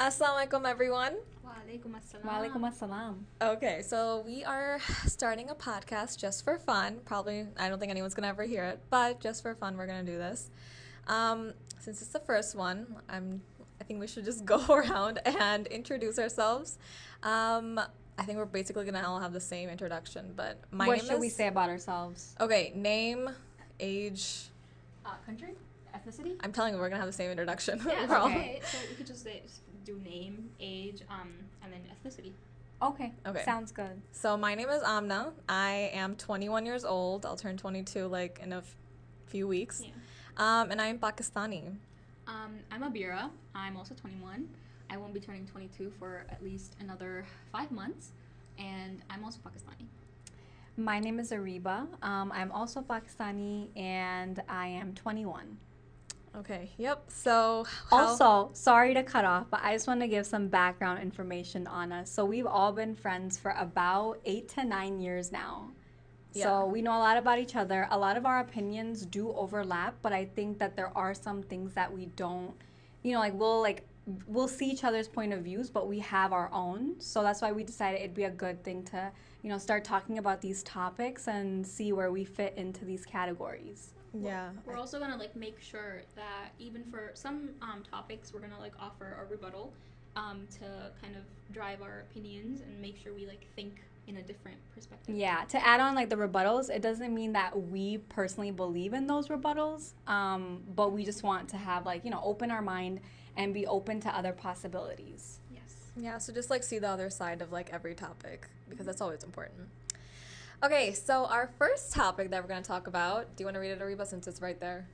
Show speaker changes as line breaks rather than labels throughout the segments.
Assalamualaikum everyone.
Walaikum assalam.
Walaikum assalam.
Okay, so we are starting a podcast just for fun. Probably, I don't think anyone's gonna ever hear it, but just for fun, we're gonna do this. Um, since it's the first one, I'm. I think we should just go around and introduce ourselves. Um, I think we're basically gonna all have the same introduction, but my
what
name
should
is.
we say about ourselves?
Okay, name, age.
Uh, country? Ethnicity?
I'm telling you, we're gonna have the same introduction.
Yeah, okay. So we could just say, just do name, age, um, and then ethnicity.
Okay.
Okay.
Sounds good.
So my name is Amna. I am 21 years old. I'll turn 22 like in a f- few weeks.
Yeah.
Um, and I'm Pakistani.
Um, I'm Abira. I'm also 21. I won't be turning 22 for at least another five months, and I'm also Pakistani.
My name is Ariba. Um, I'm also Pakistani and I am 21.
Okay. Yep. So how-
Also, sorry to cut off, but I just want to give some background information on us. So, we've all been friends for about eight to nine years now.
Yeah.
So, we know a lot about each other. A lot of our opinions do overlap, but I think that there are some things that we don't, you know, like we'll like we'll see each other's point of views, but we have our own. So that's why we decided it'd be a good thing to, you know, start talking about these topics and see where we fit into these categories.
Yeah.
We're also gonna like make sure that even for some um, topics, we're gonna like offer a rebuttal um, to kind of drive our opinions and make sure we like think in a different perspective.
Yeah, to add on like the rebuttals, it doesn't mean that we personally believe in those rebuttals, um, but we just want to have like, you know, open our mind and be open to other possibilities.
Yes.
Yeah. So just like see the other side of like every topic because that's always important. Okay. So our first topic that we're gonna talk about. Do you want to read it, Ariba, since it's right there?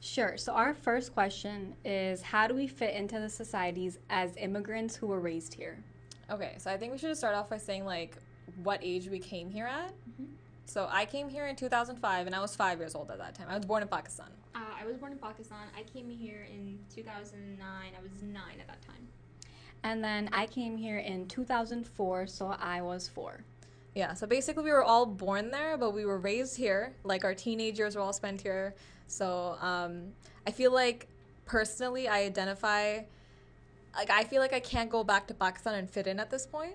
Sure. So our first question is how do we fit into the societies as immigrants who were raised here?
Okay. So I think we should start off by saying like what age we came here at.
Mhm.
So I came here in 2005, and I was five years old at that time. I was born in Pakistan.
Uh, I was born in Pakistan. I came here in 2009. I was nine at that time.
And then I came here in 2004, so I was 4.
Yeah, so basically we were all born there, but we were raised here. Like our teenagers were all spent here. So um, I feel like personally, I identify, like I feel like I can't go back to Pakistan and fit in at this point.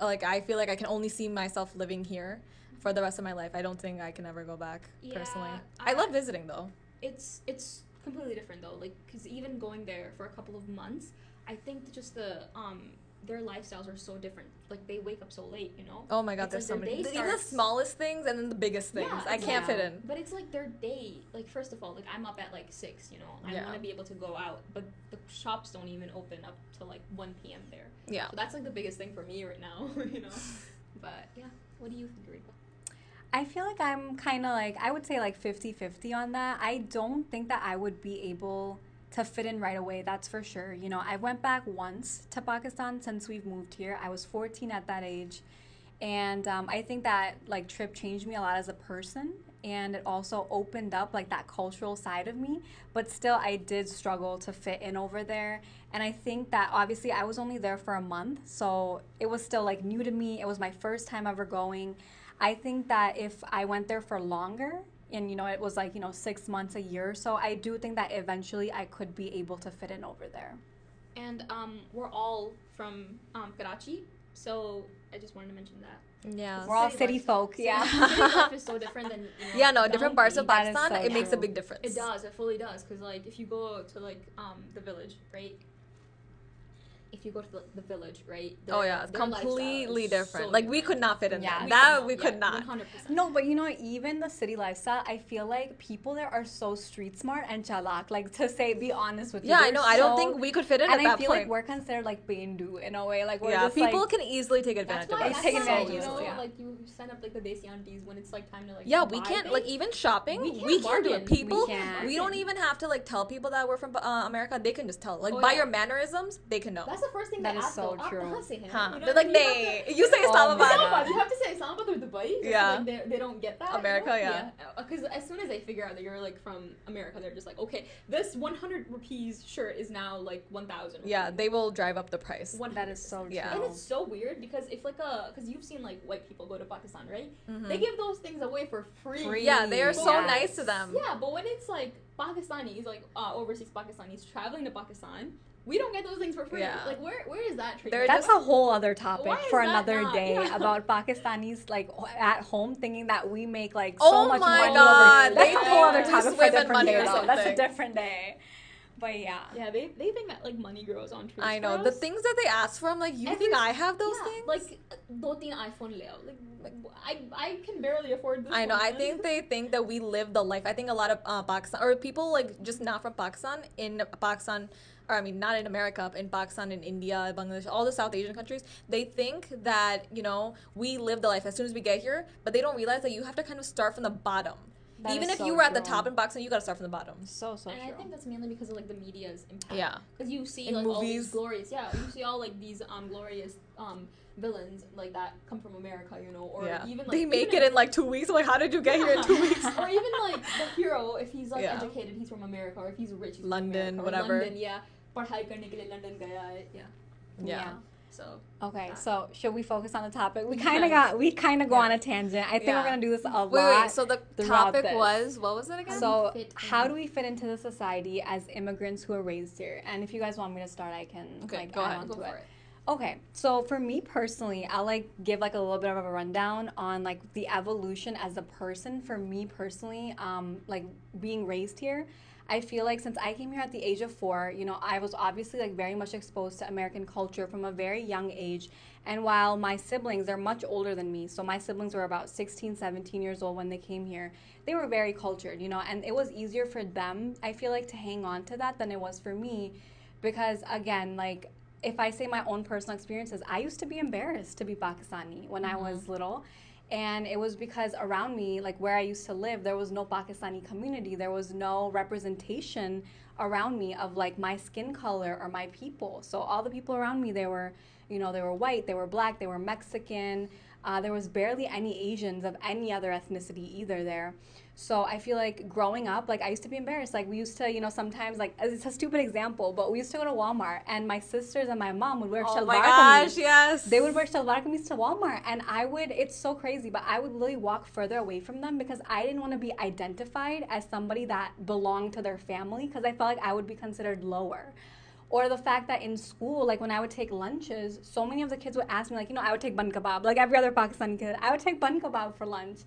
Like I feel like I can only see myself living here for the rest of my life. I don't think I can ever go back personally. I
I-
love visiting though.
It's it's completely different though. Like, cause even going there for a couple of months, I think just the um their lifestyles are so different. Like they wake up so late, you know.
Oh my god,
It's
there's
like
so many.
day
Even the smallest things and then the biggest things.
Yeah,
I can't fit in.
But it's like their day. Like first of all, like I'm up at like six. You know, I
Yeah.
want to be able to go out, but the shops don't even open up till like one p.m. there.
Yeah.
So that's like the biggest thing for me right now. you know. But yeah, what do you think, Rika?
I feel like I'm kind of like, I would say like 50 50 on that. I don't think that I would be able to fit in right away, that's for sure. You know, I went back once to Pakistan since we've moved here. I was 14 at that age. And um, I think that like trip changed me a lot as a person. And it also opened up like that cultural side of me. But still, I did struggle to fit in over there. And I think that obviously I was only there for a month. So it was still like new to me. It was my first time ever going. I think that if I went there for longer, and you know, it was like, you know, six months, a year so, I do think that eventually I could be able to fit in over there.
And um, we're all from um, Karachi, so I just wanted to mention that.
Yeah.
We're all
City
city
life.
folk,
So
yeah.
city life is so different than you know,
Yeah, no, different parts of Pakistan,
so
it makes a big difference.
It does. It fully does. Cause like if you go to like um the village, right? If you go to the, the village, right?
Oh yeah, it's completely different.
so
like we could not fit in
Yeah,
there.
we
that
could
we
not,
could
yeah,
not.
100%.
No, but you know, even the city lifestyle, I feel like people there are so street smart and chalak. Like to say, be honest with you.
Yeah, I
They're
know. I don't think we could fit in
And
at
I
that
feel
point.
like we're considered like Bindu in a way. Like we're
yeah,
just
people
like,
can easily take
That's
advantage of us
that's
take
why,
advantage,
you know,
yeah.
like you sign up like the desi aunties when it's like time to like
Yeah, we can't like even shopping.
We
We
can't
can't, do it.
bargain.
People,
We can't.
we don't even have to like tell people that we're from uh, America. They can just tell. Like
Oh,
by your mannerisms, they can know.
That's the first thing
that
they
is
ask
so
though.
true.
Huh.
You know,
they're like, nay. You, say
oh,
Islamabad.
Islamabad. You have to say Islamabad or Dubai.
Yeah.
Like, they, they don't get that.
America, you
know?
yeah.
Because yeah. as soon as they figure out that you're like from America, they're just like, okay, this 100 rupees shirt is now like 1,000.
Yeah, they will drive up the price.
100.
That is so true.
Yeah.
And it's so weird because if like uh, a, because you've seen like white people go to Pakistan, right?
Mm-hmm.
They give those things away for free.
free.
Yeah, they are but
so
nice to them.
Yeah, but when it's like Pakistanis, like uh, overseas Pakistanis traveling to Pakistan, we don't get those things for free.
Yeah.
Like where where is that treatment?
They're
That's a whole other topic for another
not?
day
Yeah.
about Pakistanis like at home thinking that we make like so
Oh
much
my
money
God,
over. That's
they
a whole other topic for a different day. though. That's a different day. But yeah.
yeah, they they think that like money grows on trees.
I
for
know the things that they ask for. I'm like, you
Every-
think I have those
yeah,
things?
Like do teen iPhone leo. Like, like I I can barely afford this.
I know.
one,
I think they think that we live the life. I think a lot of uh, Pakistan or people like just not from Pakistan in Pakistan, or I mean not in America, but in Pakistan, in India, Bangladesh, all the South Asian countries. They think that you know we live the life as soon as we get here, but they don't realize that you have to kind of start from the bottom.
That
Even if
so
you were at the
true.
top in Pakistan, you gotta start from the bottom.
So so
and
true.
I think that's mainly because of like the media's impact.
Yeah.
Because you see
In
like all these
movies.
glorious, yeah, you see all like these um glorious um villains like that come from America, you know, or
yeah.
even like
they make
even
it in like two weeks. I'm like, how did you get here in two weeks?
or even like the hero, if he's like
Yeah.
educated, he's from America, or if he's rich, he's
London,
from America,
whatever.
London, yeah. पढ़ाई करने के लिए London गया है, yeah.
yeah.
So
Okay,
Yeah.
so should we focus on the topic? We
Yes.
kind of got we kind of go
Yeah.
on a tangent. I think
Yeah.
we're gonna do this a
Wait,
lot.
wait. So the
throughout
topic
this.
was what was it again?
So,
fit
how
in.
do we fit into the society as immigrants who are raised here? And if you guys want me to start, I can
okay,
like
go
add
ahead.
on
go
to
for
it.
it.
Okay, so for me personally, I'll like give like a little bit of a rundown on like the evolution as a person. For me personally, um, like being raised here, I feel like since I came here at the age of four, you know, I was obviously like very much exposed to American culture from a very young age. And while my siblings, they're much older than me, so my siblings were about 16, 17 years old when they came here, they were very cultured, you know, and it was easier for them, I feel like, to hang on to that than it was for me. Because again like if i say my own personal experiences i used to be embarrassed to be pakistani when i mm-hmm. was little and it was because around me like where i used to live there was no pakistani community. There was no representation around me of like my skin color or my people. So all the people around me they were you know they were white they were black they were mexican uh, there was barely any asians of any other ethnicity either there so I feel like growing up, like I used to be embarrassed. Like we used to, you know, sometimes like it's a stupid example, but we used to go to Walmart and my sisters and my mom would wear
oh
shalwar
my
kameez.
gosh, yes.
They would wear shalwar kameez to Walmart, and I would. It's so crazy, but I would literally walk further away from them because I didn't want to be identified as somebody that belonged to their family because I felt like I would be considered lower. Or the fact that in school, like when I would take lunches, so many of the kids would ask me, like, you know, I would take bun kebab, like every other Pakistani kid, I would take bun kebab for lunch.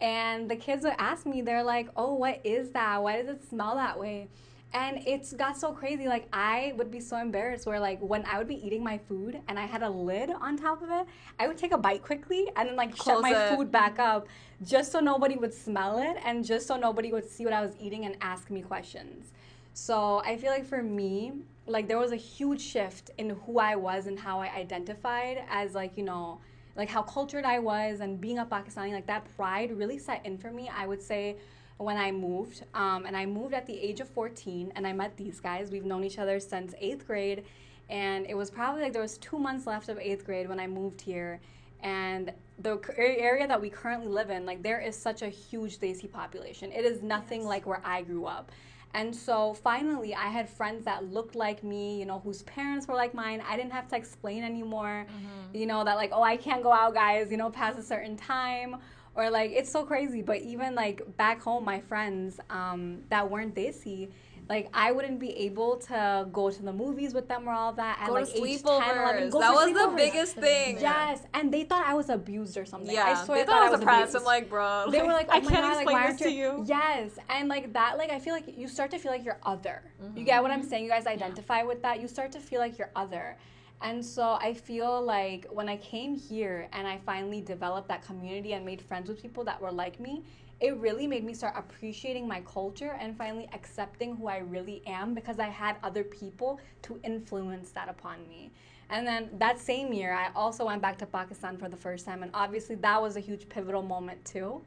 And the kids would ask me, they're like, oh, what is that? Why does it smell that way? And it's got so crazy. Like, I would be so embarrassed where, like, when I would be eating my food and I had a lid on top of it, I would take a bite quickly and then, like, shut my
it.
food back up just so nobody would smell it and just so nobody would see what I was eating and ask me questions. So I feel like for me, like, there was a huge shift in who I was and how I identified as, like, you know, like how cultured I was and being a Pakistani, like that pride really set in for me. I would say when I moved, um, and I moved at the age of 14, and I met these guys. We've known each other since eighth grade, and it was probably like there was two months left of eighth grade when I moved here, and the area that we currently live in, like there is such a huge Desi population. It is nothing like where I grew up. And so finally, I had friends that looked like me, you know, whose parents were like mine. I didn't have to explain anymore, you know, that like, oh, I can't go out, guys, you know, past a certain time. Or like, it's so crazy. But even like back home, my friends um, that weren't Desi, like I wouldn't be able to go to the movies with them or all that. At
Go
like
to
age 10, 11,
sleepovers.
go
That was the biggest thing.
Yes, and they thought I was abused or something.
Yeah,
I swear
they thought I was depressed. I'm like, bro.
They were like, oh
I
my
can't
God, like,
explain
why
this to you.
Yes, and like that, like I feel like you start to feel like you're other. You get what I'm mm-hmm. saying? You guys identify with that. You start to feel like you're other. And so I feel like when I came here and I finally developed that community and made friends with people that were like me, it really made me start appreciating my culture and finally accepting who I really am because I had other people to influence that upon me. And then that same year, I also went back to Pakistan for the first time, and obviously that was a huge pivotal moment too.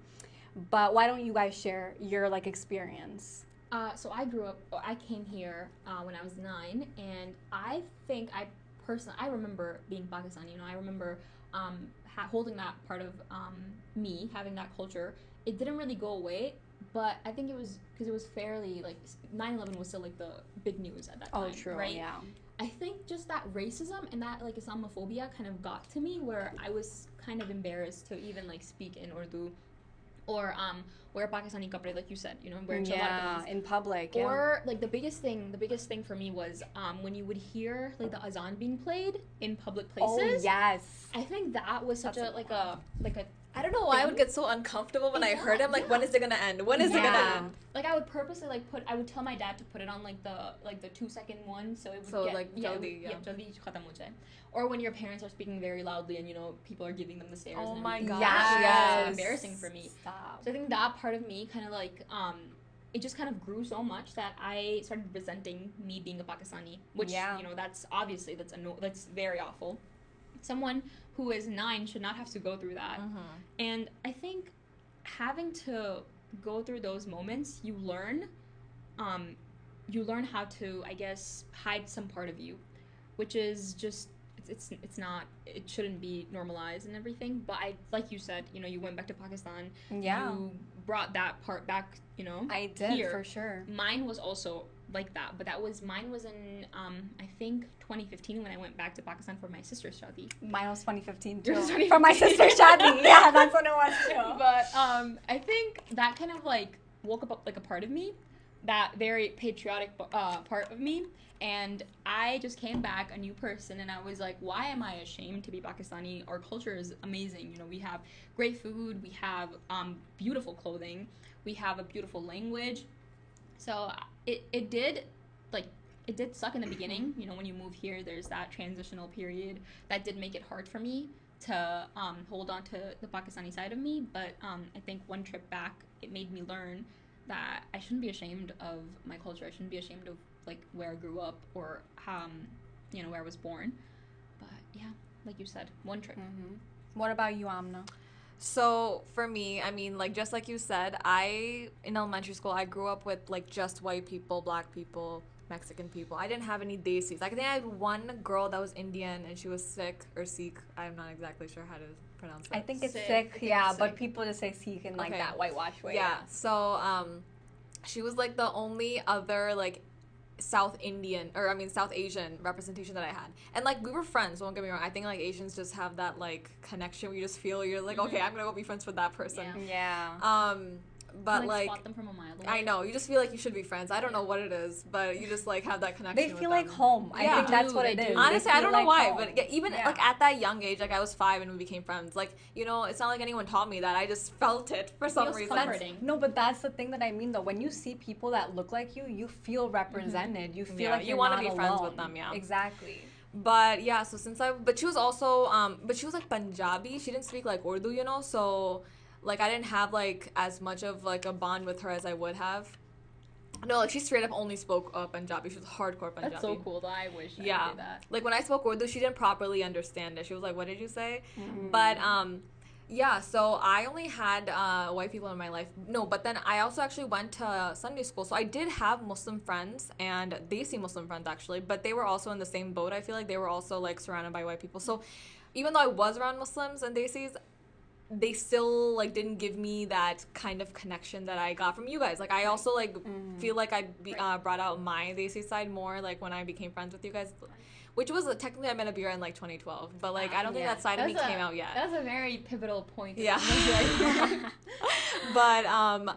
But why don't you guys share your like experience?
Uh, so I grew up. I came here uh, when I was nine, and I think I personally I remember being Pakistani. You know, I remember um, ha- holding that part of um, me, having that culture. It didn't really go away, but I think it was because it was fairly like 9/11 was still like the big news at that time. right?
Oh, yeah.
I think just that racism and that like Islamophobia kind of got to me where I was kind of embarrassed to even like speak in Urdu or um, wear Pakistani kapde, like you said, you know, wear shalwar
Yeah, in public. yeah.
Or like the biggest thing, the biggest thing for me was um, when you would hear like the azan being played in public
oh
places.
yes.
I think that was such
That's
a like a like a
I don't know why I would get so uncomfortable when I heard him. Like, when is it gonna end? When is it gonna end?
like I would purposely like put I would tell my dad to put it on like the like the two second one so it would
So,
get,
like,
yeah,
jaldi, yeah.
yeah, jaldi khatam ho jaye. Or when your parents are speaking very loudly and you know people are giving them the stares.
Oh
and
my gosh,
That
yes.
so embarrassing for me.
Stop.
So I think that part of me kind of like um it just kind of grew so much that I started resenting me being a Pakistani, which
Yeah.
you know that's obviously that's anno- that's very awful. Someone who is nine should not have to go through that.
Mm-hmm.
And I think having to go through those moments, you learn, um, you learn how to, I guess, hide some part of you, which is just it's it's, it's not it shouldn't be normalized and everything. But I, like you said, you know, you went back to Pakistan,
Yeah.
you brought that part back, you know.
I did
here.
for sure.
Mine was also like that, but that was mine was in um, I think 2015 when I went back to Pakistan for my sister's shadi.
Mine was 2015
Yours
too.
was
For my sister's shadi. Yeah, that's when it was too.
but um, I think that kind of like woke up like a part of me, that very patriotic uh, part of me, and I just came back a new person, and I was like, why am I ashamed to be Pakistani? Our culture is amazing. You know, we have great food, we have um, beautiful clothing, we have a beautiful language. So it it did like it did suck in the beginning. You know, when you move here, there's that transitional period that did make it hard for me to um, hold on to the Pakistani side of me. But um, I think one trip back, it made me learn that I shouldn't be ashamed of my culture. I shouldn't be ashamed of like where I grew up or um, you know where I was born. But yeah, like you said, one trip.
hmm What about you, Amna?
So for me, I mean, like just like you said, I in elementary school I grew up with like just white people, black people, Mexican people. I didn't have any desis. I think I had one girl that was Indian and she was Sikh or Sikh. I'm not exactly sure how to pronounce it.
I think it's
Sikh.
sick.
Think
yeah,
it's
but
sick.
people just say Sikh in like
Okay.
that whitewash way.
yeah. So um, she was like the only other like South Indian or I mean South Asian representation that I had, and like we were friends. Don't get me wrong. I think like Asians just have that like connection where you just feel you're like
Mhm.
okay, I'm gonna go be friends with that person.
Yeah.
Yeah.
Um, but
You,
like
spot them from a mile away.
I know you just feel like you should be friends. I don't know what it is, but you just like have that connection.
They
with
feel like
them.
home. I
Yeah.
think that's
They
what
do,
it
they
is.
do.
They
Honestly, I don't know
like
why,
home.
but yeah, even
Yeah.
like at that young age, like I was five and we became friends. Like you know, it's not like anyone taught me that. I just felt it for some reason.
comforting.
No, but that's the thing that I mean though. When you see people that look like you, you feel represented. You feel
Yeah,
like
you
you're
wanna
not
be friends with them, yeah.
Exactly.
But yeah, so since I, but she was also, um, but she was like Punjabi. She didn't speak like Urdu, you know. So like I didn't have like as much of like a bond with her as I would have. No, like she straight up only spoke uh, Punjabi. She was hardcore Punjabi.
That's so cool. Though I wish I
Yeah.
did that.
Like when I spoke Urdu, she didn't properly understand it. She was like, "What did you say?"
Mm-hmm.
But um, yeah. So I only had uh, white people in my life. No, but then I also actually went to Sunday school, so I did have Muslim friends and they see Muslim friends actually, but they were also in the same boat. I feel like they were also like surrounded by white people. So even though I was around Muslims and Desis, they still like didn't give me that kind of connection that I got from you guys. Like I also like
Mm-hmm.
feel like I be, uh, brought out my Desi side more like when I became friends with you guys, which was uh, technically I met Abira in like 2012, but like I don't think that side of me
a-
came out yet.
That's a very pivotal point.
Yeah.
Yeah.
but um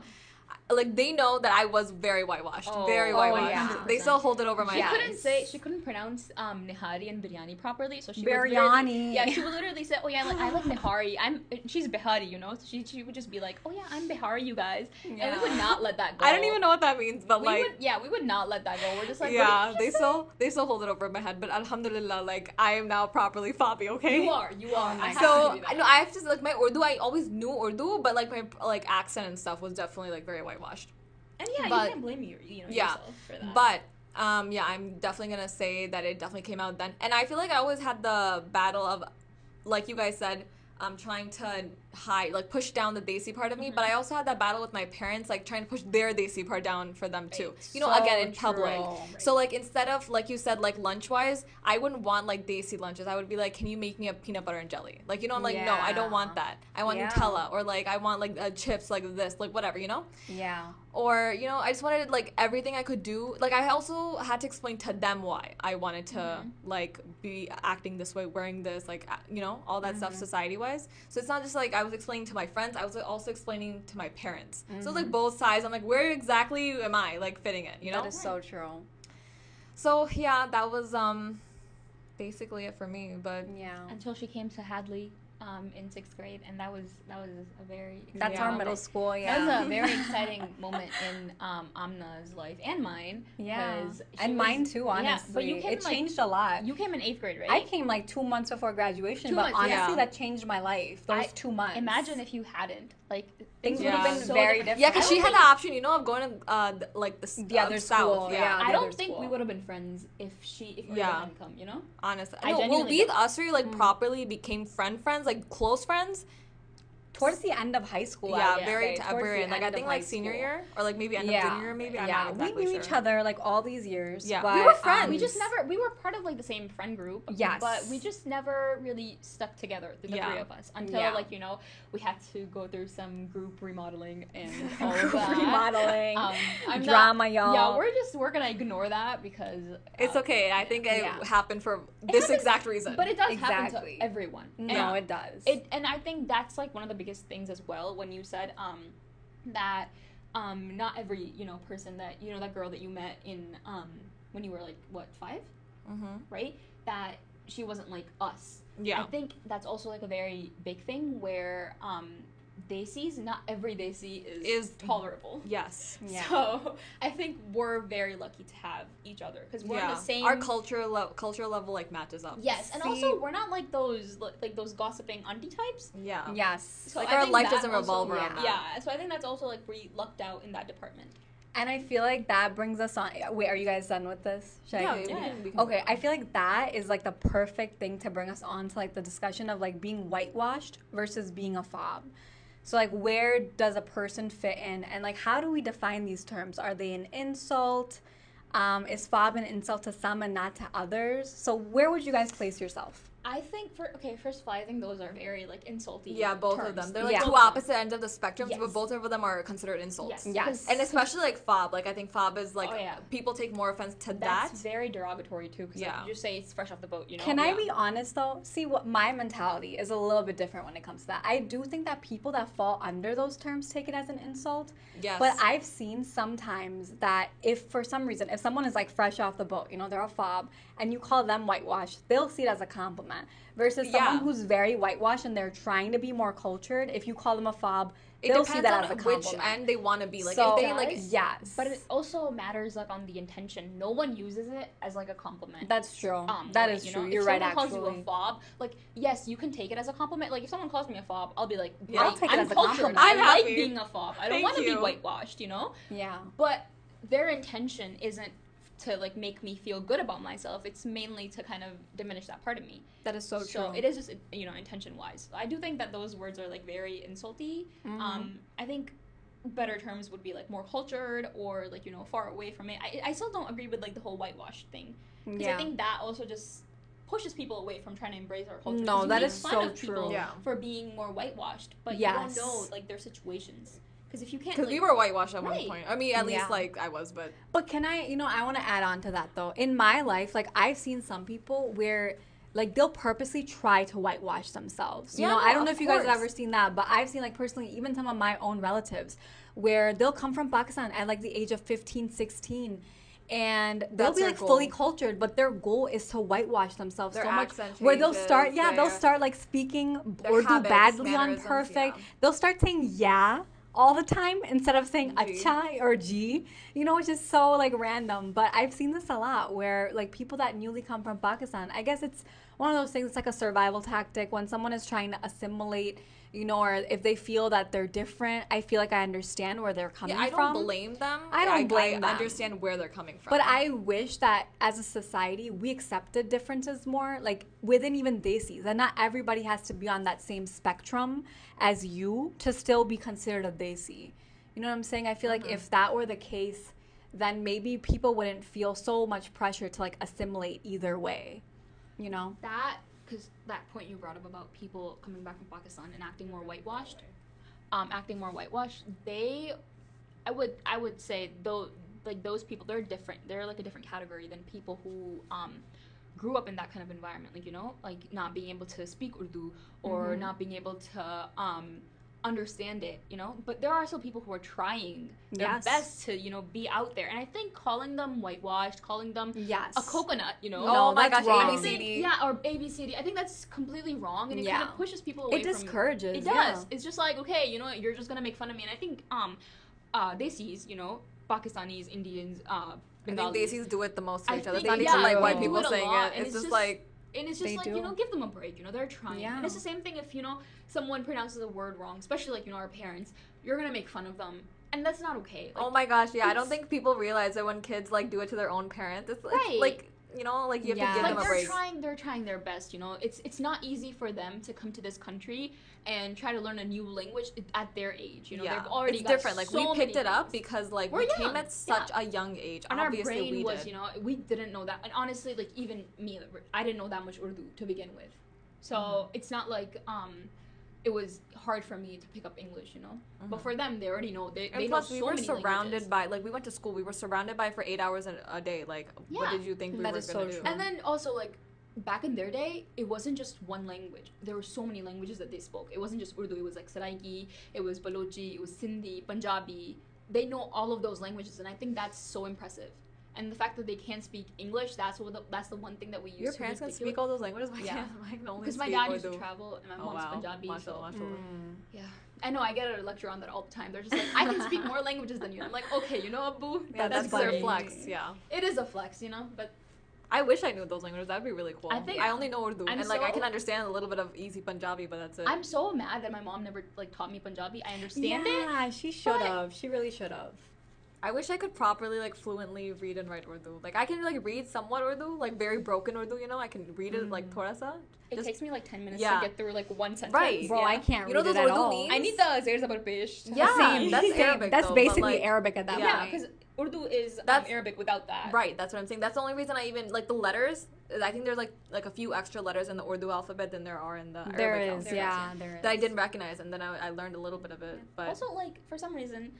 like they know that I was very whitewashed,
Oh,
very
oh,
whitewashed.
yeah.
They still hold it over my head.
she
eyes.
couldn't say she couldn't pronounce um, nihari and biryani properly, so she would
Biryani.
literally- Yeah, she would literally say, "Oh yeah, like, I like nihari. I'm she's Bihari, you know." So she she would just be like, "Oh yeah, I'm Bihari, you guys," and we would not let that go.
I don't even know what that means, but
We
like
would, yeah, we would not let that go. We're just like,
yeah,
what
they
you just
still they still hold it over my head. But alhamdulillah, like I am now properly
fobby,
okay?
You are, you are.
Oh
I
So
to
I know I have to like my Urdu. I always knew Urdu, but like my like accent and stuff was definitely like very whitewashed.
and yeah,
but-
you can't blame you, you know,
Yeah,
yourself for that.
But um, yeah, I'm definitely gonna say that it definitely came out then. And I feel like I always had the battle of, like you guys said, um, trying to hide, like push down the Desi part of me.
Mm-hmm.
But I also had that battle with my parents, like trying to push their Desi part down for them too.
Right.
You know,
So
again in public.
true.
So like instead of like you said, like lunch wise, I wouldn't want like Desi lunches. I would be like, can you make me a peanut butter and jelly? Like you know, I'm like, no, I don't want that. I want
Yeah.
Nutella or like I want like uh, chips like this, like whatever, you know.
Yeah.
or you know i just wanted like everything i could do like i also had to explain to them why i wanted to
Mhm.
like be acting this way wearing this like you know all that stuff society wise so it's not just like i was explaining to my friends i was also explaining to my parents. So it's like both sides. I'm like where exactly am i like fitting it you know?
That is so true.
so yeah that was um basically it for me but
Yeah.
Until she came to Hadley um, in sixth grade, and that was that was a very
That's
Yeah.
our middle school.
That was a very exciting moment in um, Amna's life and mine.
yeah. And
was-
mine too.
yeah,
Honestly,
but you came
it
like-
changed a lot.
You came in eighth grade, right?
I came like two months before graduation,
Two
but
months,
honestly,
yeah.
that changed my life. Those
I-
two months.
Imagine if you hadn't. Like
Things
would have
would've
been
so
very
different.
yeah because she had the option you know of going to uh th- like the, s-
The
uh,
other
south
school,
yeah,
yeah.
I don't
other
think we would have been friends if she if we
Yeah.
hadn't come. You know.
honestly
I
no, well
genuinely
we
don't.
us three like properly became friend friends like close friends
towards the end of high school. I
yeah, very
say,
t-
towards
very
the
end. like I think like senior
school.
year or like maybe end
yeah.
of junior year maybe I'm
yeah,
exactly
we knew
sure.
each other like all these years.
Yeah.
but,
we were friends.
um,
we just never. We were part of like the same friend group.
Yes.
But we just never really stuck together. The
Yeah.
three of us until like you know we had to go through some group remodeling and all of that.
remodeling,
Um, I'm not-
drama, y'all.
Yeah, we're just we're gonna ignore that because
it's
uh,
okay I think it happened for this
happens-
exact reason
But it does happen
Exactly.
to everyone.
no,
Yeah.
it does.
It and I think that's like one of the biggest things as well when you said um that um not every you know person that you know that girl that you met in um when you were like what five
mm-hmm.
right that she wasn't like us.
yeah
I think that's also like a very big thing where um Desi's not every Desi is
Is-
tolerable.
yes
yeah.
So I think we're very lucky to have each other because we're in
yeah
the same.
our culture le- culture level like matches up
Yes, and
See-
also we're not like those like, like those gossiping auntie types.
yeah
yes.
So
Like,
I
our life doesn't revolve
also-
around that.
Yeah, so I think that's also like we lucked out in that department.
And I feel like that brings us on. Uh, wait, are you guys done with this? Should
yeah,
I
we can- we can-
Okay, I feel like that is like the perfect thing to bring us on to like the discussion of like being whitewashed versus being a fob. So like where does a person fit in and like how do we define these terms? Are they an insult? Um, is fob an insult to some and not to others? So where would you guys place yourself?
I think for okay, first of all, I think those are very like insulting.
yeah both of them they're like
Yeah.
two opposite ends of the spectrum
Yes.
but both of them are considered insults
Yes.
Yes.
'cause
and especially like fob like i think fob is like
Oh, yeah.
people take more offense to
that's
that
very derogatory too. Because
Yeah.
you just say it's fresh off the boat. You know.
Can I
yeah.
be honest though? See, what my mentality is a little bit different when it comes to that. I do think that people that fall under those terms take it as an insult.
yes
But I've seen sometimes that if for some reason, if someone is like fresh off the boat, you know, they're a fob, and you call them whitewash, they'll see it as a compliment. Versus someone
Yeah.
who's very whitewashed and they're trying to be more cultured, if you call them a fob,
it
they'll
depends
see that
on
as a
which
compliment.
end they want to be like
so,
if they like
yes.
But it also matters like on the intention. No one uses it as like a compliment.
that's true.
um,
that
way,
is
you
true.
know?
You're
if
right,
someone calls you a fob, like yes, you can take it as a compliment. Like if someone calls me a fob, I'll be like,
Yeah. I'll
take it
I'm
as a compliment.
I like being a fob. I don't want to be whitewashed, you know.
Yeah.
But their intention isn't to like make me feel good about myself. It's mainly to kind of diminish that part of me.
That is so true.
it is just you know intention wise. I do think that those words are like very insulty.
Mhm.
Um, I think better terms would be like more cultured or like you know far away from it. I, I still don't agree with like the whole whitewash thing because
yeah.
I think that also just pushes people away from trying to embrace our culture.
No, that is that
fun
so
of people
true.
Yeah.
For being more whitewashed, but
Yes.
you don't know like their situations. Because if you can't,
because
like,
we were whitewashed at
Right.
one point i mean at
Yeah.
least like i was but
But can I, you know, I want to add on to that though. In my life, like I've seen some people where like they'll purposely try to whitewash themselves. You
Yeah,
know, I don't know if you guys have ever seen that, but I've seen like personally even some of my own relatives where they'll come from Pakistan at like the age of 15, 16 and they'll
That's
be like fully cultured, but their goal is to whitewash themselves
Their
so much. Where they'll start, yeah, they'll start like speaking Urdu
habits,
badly on perfect.
yeah.
They'll start saying yeah all the time instead of saying acha or G, you know, which is so like random. But I've seen this a lot where like people that newly come from Pakistan, I guess it's one of those things, it's like a survival tactic when someone is trying to assimilate, you know, or if they feel that they're different, I feel like I understand where they're coming
yeah i don't
from.
blame them
I don't blame
I
them.
understand where they're coming from
But I wish that as a society we accepted differences more, like within even Desis, and not everybody has to be on that same spectrum as you to still be considered a Desi. You know what I'm saying? I feel like mm-hmm. if that were the case, then maybe people wouldn't feel so much pressure to like assimilate either way. You know?
that because that point you brought up about people coming back from Pakistan and acting more whitewashed, um, acting more whitewashed, they I would I would say though like those people they're different. They're like a different category than people who um grew up in that kind of environment. Like you know, like not being able to speak Urdu or
Mhm.
not being able to um understand it. You know, but there are also people who are trying their
Yes.
best to you know be out there. And I think calling them whitewashed, calling them
Yes.
a coconut, you know.
Oh my
that's
gosh,
wrong.
I think,
ABCD.
yeah, or ABCD. I think that's completely wrong, and it kind of pushes people away
It
from
discourages.
it
yeah.
does. It's just like okay, you know, you're just gonna make fun of me, and I think um, uh, Desis, you know, Pakistanis, Indians, uh,
I think
Bengalis,
Desis do it the most to
I
each other. It's
think
not even like white people
it
saying it. It's,
it's
just
just-
like
and it's just
They
like
do.
you know, give them a break. You know, they're trying,
Yeah.
and it's the same thing if you know someone pronounces a word wrong, especially like you know our parents. You're gonna make fun of them, and that's not okay. Like,
oh my gosh, yeah. I don't think people realize that when kids like do it to their own parents, it's, it's
Right.
like you know, like you have
Yeah.
to give
like
them a
they're
break.
trying they're trying their best you know it's it's not easy for them to come to this country and try to learn a new language at their age you know
yeah,
they've already
it's
got
different. Like
so
we picked
many
it up
things.
because like
We're
we came at such a young age.
and our brain
we
was
did.
you know we didn't know that and honestly like even me i didn't know that much urdu to begin with so
Mhm.
it's not like um it was hard for me to pick up english you know but
Mhm.
for them they already know they,
And
they
plus,
know
we were
many
surrounded
languages.
by like we went to school. We were surrounded by for eight hours a, a day. Like, what did you think we
That
were gonna
so
do?
true.
And then also like back in their day, it wasn't just one language. There were so many languages that they spoke. It wasn't just Urdu. It was like Saraiki, it was Balochi, it was Sindhi, Punjabi. They know all of those languages, and I think that's so impressive. And the fact that they can't speak English, that's what the, that's the one thing that we use.
Your
to
parents can speak all those languages. Why
Yeah.
can't I can only
because my dad used to travel and my
Oh,
mom's
wow.
Punjabi.
Mashallah,
so
mashallah.
Mm.
yeah, I know. I get a lecture on that all the time. They're just like, I can speak more languages than you. I'm like, okay, you know, Abu,
Yeah,
That's
that's, their flex. Yeah.
it is a flex, you know. But
I wish I knew those languages. That'd be really cool.
I think-
I only know Urdu,
I'm
and like I can understand a little bit of easy Punjabi, but that's it.
I'm so mad that my mom never like taught me Punjabi. I understand it.
yeah, she should have. She really should have.
I wish I could properly like fluently read and write Urdu. Like I can like read somewhat Urdu, like very broken Urdu. You know, I can read it like
Mm.
thoda sa.
It
Just-
takes me like 10 minutes
Yeah.
to get through like one sentence.
Right.
Bro,
Yeah.
I can't
You know those
it at
Urdu
all.
memes?
I need the Zairs about Bish.
Yeah,
Same,
that's
same.
Arabic,
That's
though, but,
basically
like-
Arabic at that
Yeah,
point.
Yeah, because Urdu is um,
That's-
Arabic without that.
Right, that's what I'm saying. That's the only reason I even like the letters. I think there's like like a few extra letters in the Urdu alphabet than there are in the Arabic
is,
alphabet.
There is,
yeah, there is.
That I didn't recognize, and then I, I learned a little bit of it. But
Also, like for some reason,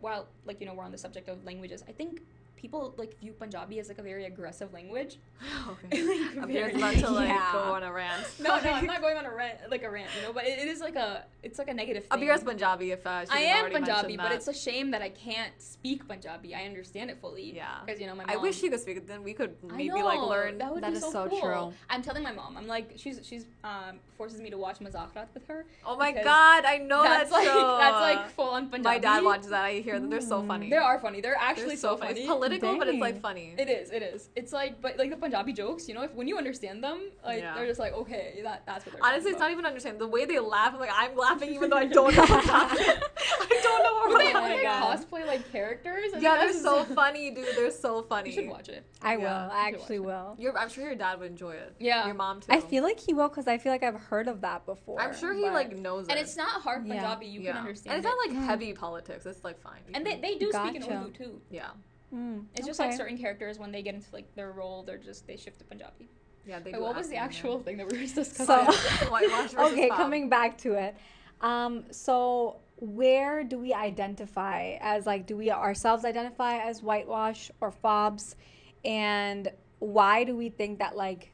while like you know we're on the subject of languages, I think people like view Punjabi as like a very aggressive language.
okay.
Like,
Abir's
very-
about to like
Yeah.
go on a rant.
No, no, I'm not going on a rant like a rant, you know. But it, it is like a it's like a negative thing.
Abir's Punjabi. If uh, she
I
didn't
am Punjabi, but it's a shame that I can't speak Punjabi. I understand it fully.
Yeah.
Because you know my
I wish she could speak it. Then we could
I
maybe like learn.
That would
That
be
is
so,
so
cool.
true.
I'm telling my mom. I'm like, she's she's um forces me to watch Mazakrat with her.
Oh my god, I know
that's
that
like
show.
that's like full on Punjabi.
My dad watches that. I hear that they're so funny.
They are funny. They're
They're
actually so, funny.
It's political, but it's like funny.
It is. It is. It's like, but like the Punjabi jokes, you know, if when you understand them, like
Yeah.
they're just like, okay, that that's what they're.
Honestly, it's not even understand the way they laugh. I'm like, I'm laughing even though I don't know what's happening. I don't know what we're
When they,
Oh
when
my
they
God.
cosplay like characters, I
Yeah, they're so funny, dude. They're so funny.
You should watch it.
I will. I actually
watch
will.
Your, I'm sure your dad would enjoy it.
Yeah.
Your mom too.
I feel like he will because I feel like I've heard of that before.
I'm sure he
but-
like knows it.
And it's not hard
Yeah.
Punjabi. You
yeah.
can understand.
And it's not like
Mm.
heavy politics. It's like fine.
And they, they do speak in
Gotcha.
Urdu too.
yeah.
Mm,
It's just like certain characters when they get into like their role, they're just they shift to Punjabi.
Yeah, they
Wait,
do
what was the
accent,
actual thing that we were discussing?
So-
yeah. Whitewash versus
okay,
Bob.
coming back to it. Um, so where do we identify as like do we ourselves identify as whitewash or fobs and why do we think that like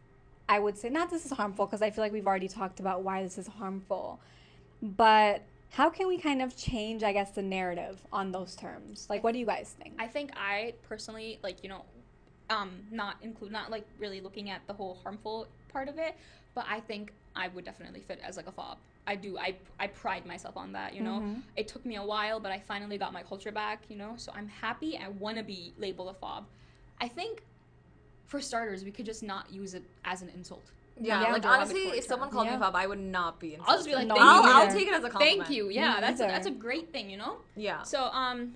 I would say not this is harmful because I feel like we've already talked about why this is harmful. But how can we kind of change I guess the narrative on those terms? Like what do you guys think?
I think I personally like you know, um, not include not like really looking at the whole harmful part of it, but I think I would definitely fit as like a fob. I do. I I pride myself on that. You know,
Mhm.
it took me a while, but I finally got my culture back. You know, so I'm happy. I want to be labeled a fob. I think, for starters, we could just not use it as an insult.
Yeah,
Yeah.
like honestly, if someone called
Yeah.
me fob, I would not be.
I'll just be like,
No,
thank
I'll,
you.
I'll take it as a compliment.
Thank you. Yeah,
Me
that's a, that's a great thing. You know.
Yeah.
So um,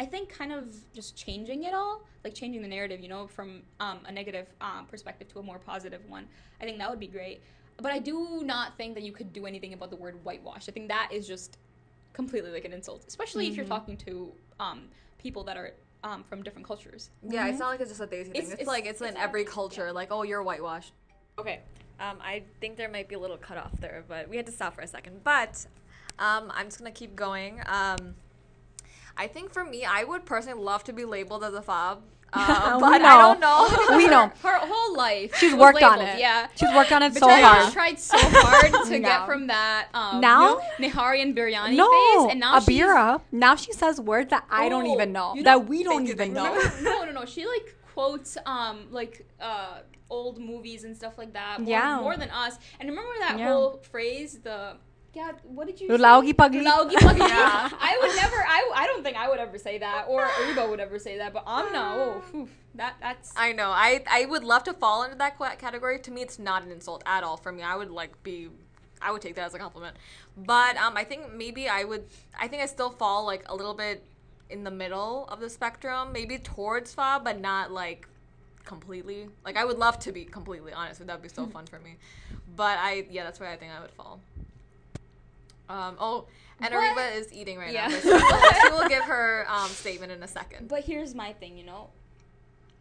I think kind of just changing it all, like changing the narrative, you know, from um, a negative um, perspective to a more positive one. I think that would be great. But I do not think that you could do anything about the word whitewash. I think that is just completely like an insult, especially if you're
Mhm.
talking to um, people that are um, from different cultures.
Yeah, it's
Mhm.
not like it's just a Desi thing.
It's-
It's,
it's-
like it's,
it's
in every culture.
yeah.
Like, oh, you're whitewashed. Okay. Um, I think there might be a little cut off there, but we had to stop for a second. But um, I'm just gonna keep going. Um, I think for me, I would personally love to be labeled as a fob, uh, but I
know.
don't know.
we know.
Her whole life.
She's worked on it.
Yeah.
She's worked on it
But
so
Bettina
hard.
tried so hard to
No.
get from that um,
Now?
Nihari and Biryani
No,
phase, and now
Abira. Now she says words that I don't
Oh,
even know. that we don't even know.
no, no, no. She like quotes um like uh old movies and stuff like that. More,
Yeah.
more than us. And remember that
Yeah.
whole phrase, the yeah, what did you?
Laugi
say?
pagli.
Laugi pagli.
Yeah.
I would never. I, I don't think I would ever say that, or Ariba would ever say that. But Amna, oh, phew, that that's.
I know. I I would love to fall into that category. To me, it's not an insult at all. For me, I would like be, I would take that as a compliment. But um, I think maybe I would. I think I still fall like a little bit in the middle of the spectrum, maybe towards fa, but not like completely. Like I would love to be completely honest. That'd be so fun for me. But I yeah, that's where I think I would fall. Um. Oh. And
But-
Ariba is eating right
Yeah.
now. She will, she will give her um, statement in a second.
But here's my thing, you know.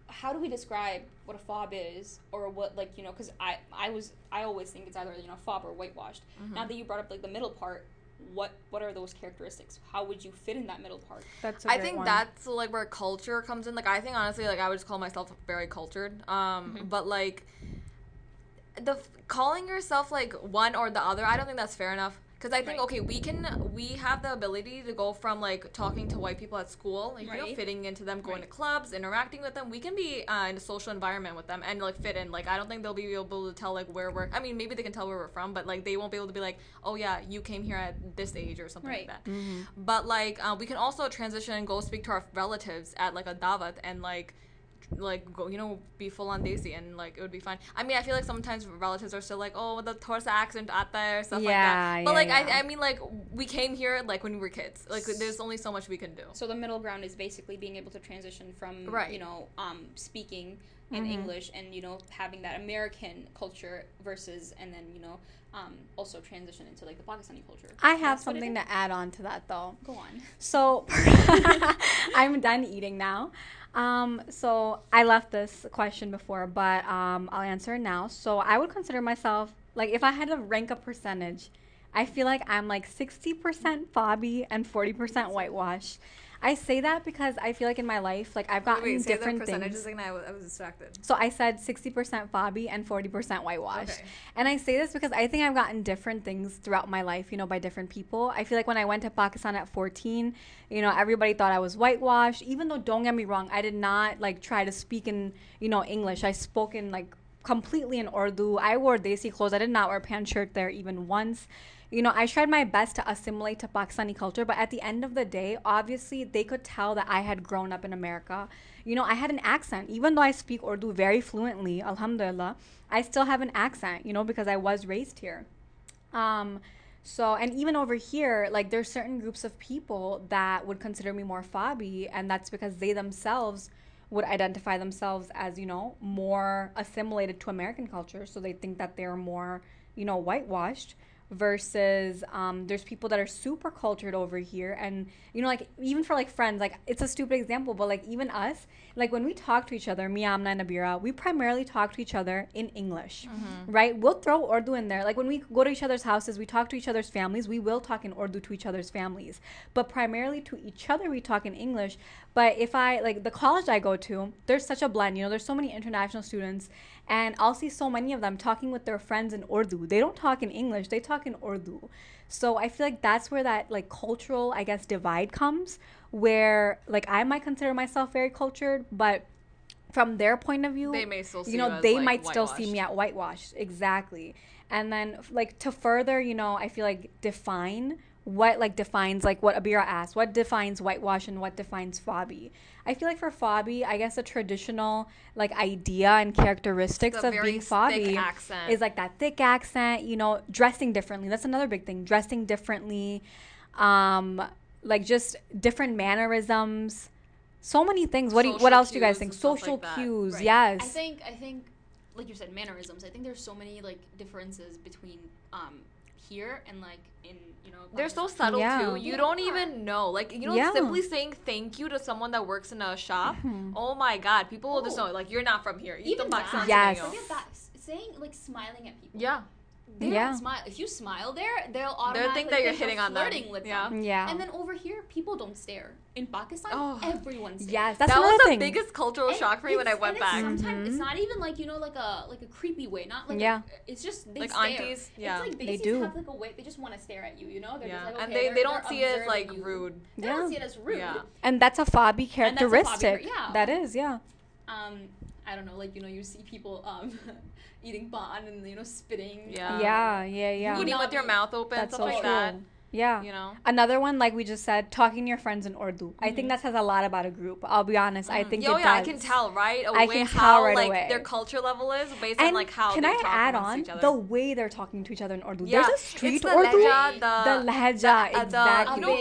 How do we describe what a fob is, or what like you know? Because I I was I always think it's either you know fob or whitewashed.
Mm-hmm.
Now that you brought up like the middle part, what what are those characteristics? How would you fit in that middle part?
That's a
I think
one.
that's like where culture comes in. Like I think honestly, like I would just call myself very cultured. Um,
Mm-hmm.
but like the f- calling yourself like one or the other, I don't think that's fair enough. Because I think
Right.
okay, we can we have the ability to go from like talking to white people at school, like, you know, fitting into them, going
Right.
to clubs, interacting with them. We can be uh, in a social environment with them and like fit in. Like I don't think they'll be able to tell like where we're. I mean, maybe they can tell where we're from, but like they won't be able to be like, oh yeah, you came here at this age or something
Right.
like that.
Mm-hmm.
But like, uh, we can also transition and go speak to our relatives at like a davat and like, like go, you know, be full on desi and like it would be fine. I mean, I feel like sometimes relatives are still like, oh, the Torsa accent at there, stuff like
Yeah,
that. But
yeah,
like,
yeah.
I, I mean, like we came here like when we were kids. Like, there's only so much we can do.
So the middle ground is basically being able to transition from
Right.
you know um, speaking in
Mm-hmm.
English and you know having that American culture versus and then you know um, also transition into like the Pakistani culture.
I have
That's
something to add on to that though.
Go on.
So I'm done eating now. Um, so I left this question before, but um, I'll answer it now. So I would consider myself like if I had to rank a percentage, I feel like I'm like 60% fobby and 40% whitewash. I say that because I feel like in my life, like I've gotten different things.
again. I was, I was distracted.
So I said 60% fobby and 40% whitewashed.
Okay.
And I say this because I think I've gotten different things throughout my life, you know, by different people. I feel like when I went to Pakistan at 14, you know, everybody thought I was whitewashed, even though don't get me wrong, I did not like try to speak in, you know, English. I spoke in like completely in Urdu. I wore desi clothes. I did not wear pant shirt there even once. You know, I tried my best to assimilate to Pakistani culture, but at the end of the day, obviously they could tell that I had grown up in America. You know, I had an accent. Even though I speak Urdu very fluently, alhamdulillah, I still have an accent, you know, because I was raised here. Um, so, and even over here, like there's certain groups of people that would consider me more fobby, and that's because they themselves would identify themselves as, you know, more assimilated to American culture. So they think that they're more, you know, whitewashed versus um, there's people that are super cultured over here. And you know like even for like friends like it's a stupid example but like even us like when we talk to each other me amna and Abira we primarily talk to each other in english right? We'll throw urdu in there. Like when we go to each other's houses we talk to each other's families we will talk in urdu to each other's families. But primarily to each other we talk in english. But if i like the college i go to there's such a blend. You know there's so many international students and I'll see so many of them talking with their friends in Urdu. They don't talk in English, they talk in Urdu. So I feel like that's where that like cultural, I guess, divide comes where like I might consider myself very cultured, but from their point of view,
They may still see
you
you
know, they
like,
might still see me at whitewashed. Exactly. And then like to further, you know, I feel like define what like defines like what Abira asked, what defines whitewash and what defines fobby. I feel like for fobby, I guess a traditional like idea and characteristics
The
of being
thick
fobby
accent.
is like that thick accent, you know, dressing differently. That's another big thing. Dressing differently, um, like just different mannerisms. So many things. What do you, what else do you guys think? Social
like
cues,
Right.
yes.
I think I think like you said mannerisms. I think there's so many like differences between um here and like in you know
They're so subtle
Yeah.
too. You
Yeah.
don't even know. Like you know,
Yeah.
simply saying thank you to someone that works in a shop. Mm-hmm. Oh my god, people will just
Oh.
know like you're not from here.
even that.
Pakistan
Yes.
that. Saying like smiling at people.
Yeah.
They
Yeah.
don't smile. If you smile there, they'll automatically
think that you're hitting
you're
on them.
flirting with
Yeah.
them.
Yeah.
And then over here, people don't stare. In Pakistan,
Oh.
everyone stares.
Yes, that's
that
another
was the
thing.
biggest cultural
And
shock for me when I
it's-
went
and
back.
Sometimes it's
Mhm.
not even like you know like a like a creepy way, not like
Yeah.
A, it's just they
Like
stare.
aunties, yeah.
It's like
They
they
do.
have like a way. They just want to stare at you. You know. They're
yeah,
just like,
and
okay,
they,
they're-
they don't see it as like
observing you.
rude.
They
Yeah.
don't see it as rude.
Yeah.
And that's a fobby
And a fobby
characteristic.
yeah.
That is, yeah.
Um, I don't know, like you know, you see people um eating bun and you know spitting.
Yeah.
um,
Yeah, yeah, yeah.
would
Eating
not
with your mouth open,
That's
stuff
so
like
true.
that.
Yeah.
You know.
Another one, like we just said, talking to your friends in Urdu. I think
Mhm.
that says a lot about a group. I'll be honest. I
Mhm.
think
Yo,
it
yeah, I can tell right away
I
away
can
how
tell right
like
away.
their culture level is based on like how
can
they
I add on the way they're talking to each other in Urdu?
yeah,
There's a street
it's the
Urdu.
Leja,
the
the,
lahja,
the-
exactly.
you know-